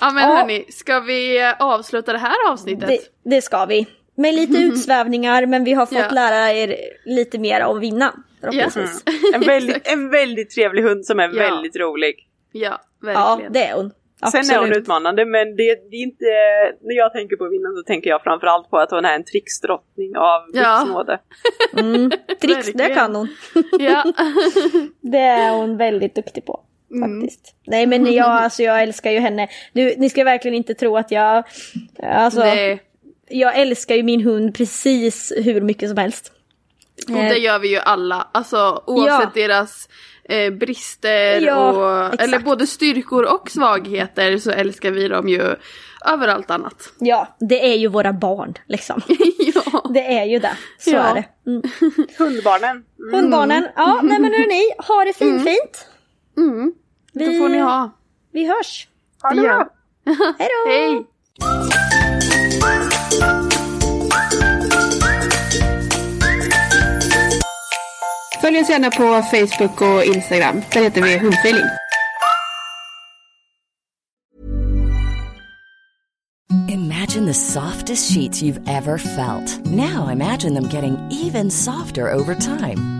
ja. men Ja. hörni, ska vi eh, avsluta det här avsnittet? det, det ska vi. Med lite utsvävningar men vi har fått Ja. lära er lite mer om vinna. Förhoppningsvis. En väldigt, en väldigt trevlig hund som är Ja. väldigt rolig. Ja, Ja, verkligen. det är hon. Sen är hon Absolut. utmanande men det, det är inte, när jag tänker på vinnaren så tänker jag framförallt på att hon är en tricksdrottning av Ja. riksnåde. Mm, tricks, det kan hon. Ja. Det är hon väldigt duktig på. Mm. Faktiskt. Nej men jag, alltså, jag älskar ju henne. Du, ni ska verkligen inte tro att jag... Alltså, Nej. jag älskar ju min hund precis hur mycket som helst. Och det gör vi ju alla, alltså oavsett deras eh, brister Ja, och, exakt. eller både styrkor och svagheter så älskar vi dem ju över allt annat. Ja, det är ju våra barn liksom. ja. Det är ju det. Så Ja. är det. Mm. Hundbarnen. Hundbarnen, ja nej men hörni, ha det fint fint. Mm. Vi, Det får ni ha. vi hörs. Ha det bra! Hej då! Hej! Följ oss gärna på Facebook och Instagram. Där heter vi Hundfeeling. Imagine the softest sheets you've ever felt. Now imagine them getting even softer over time.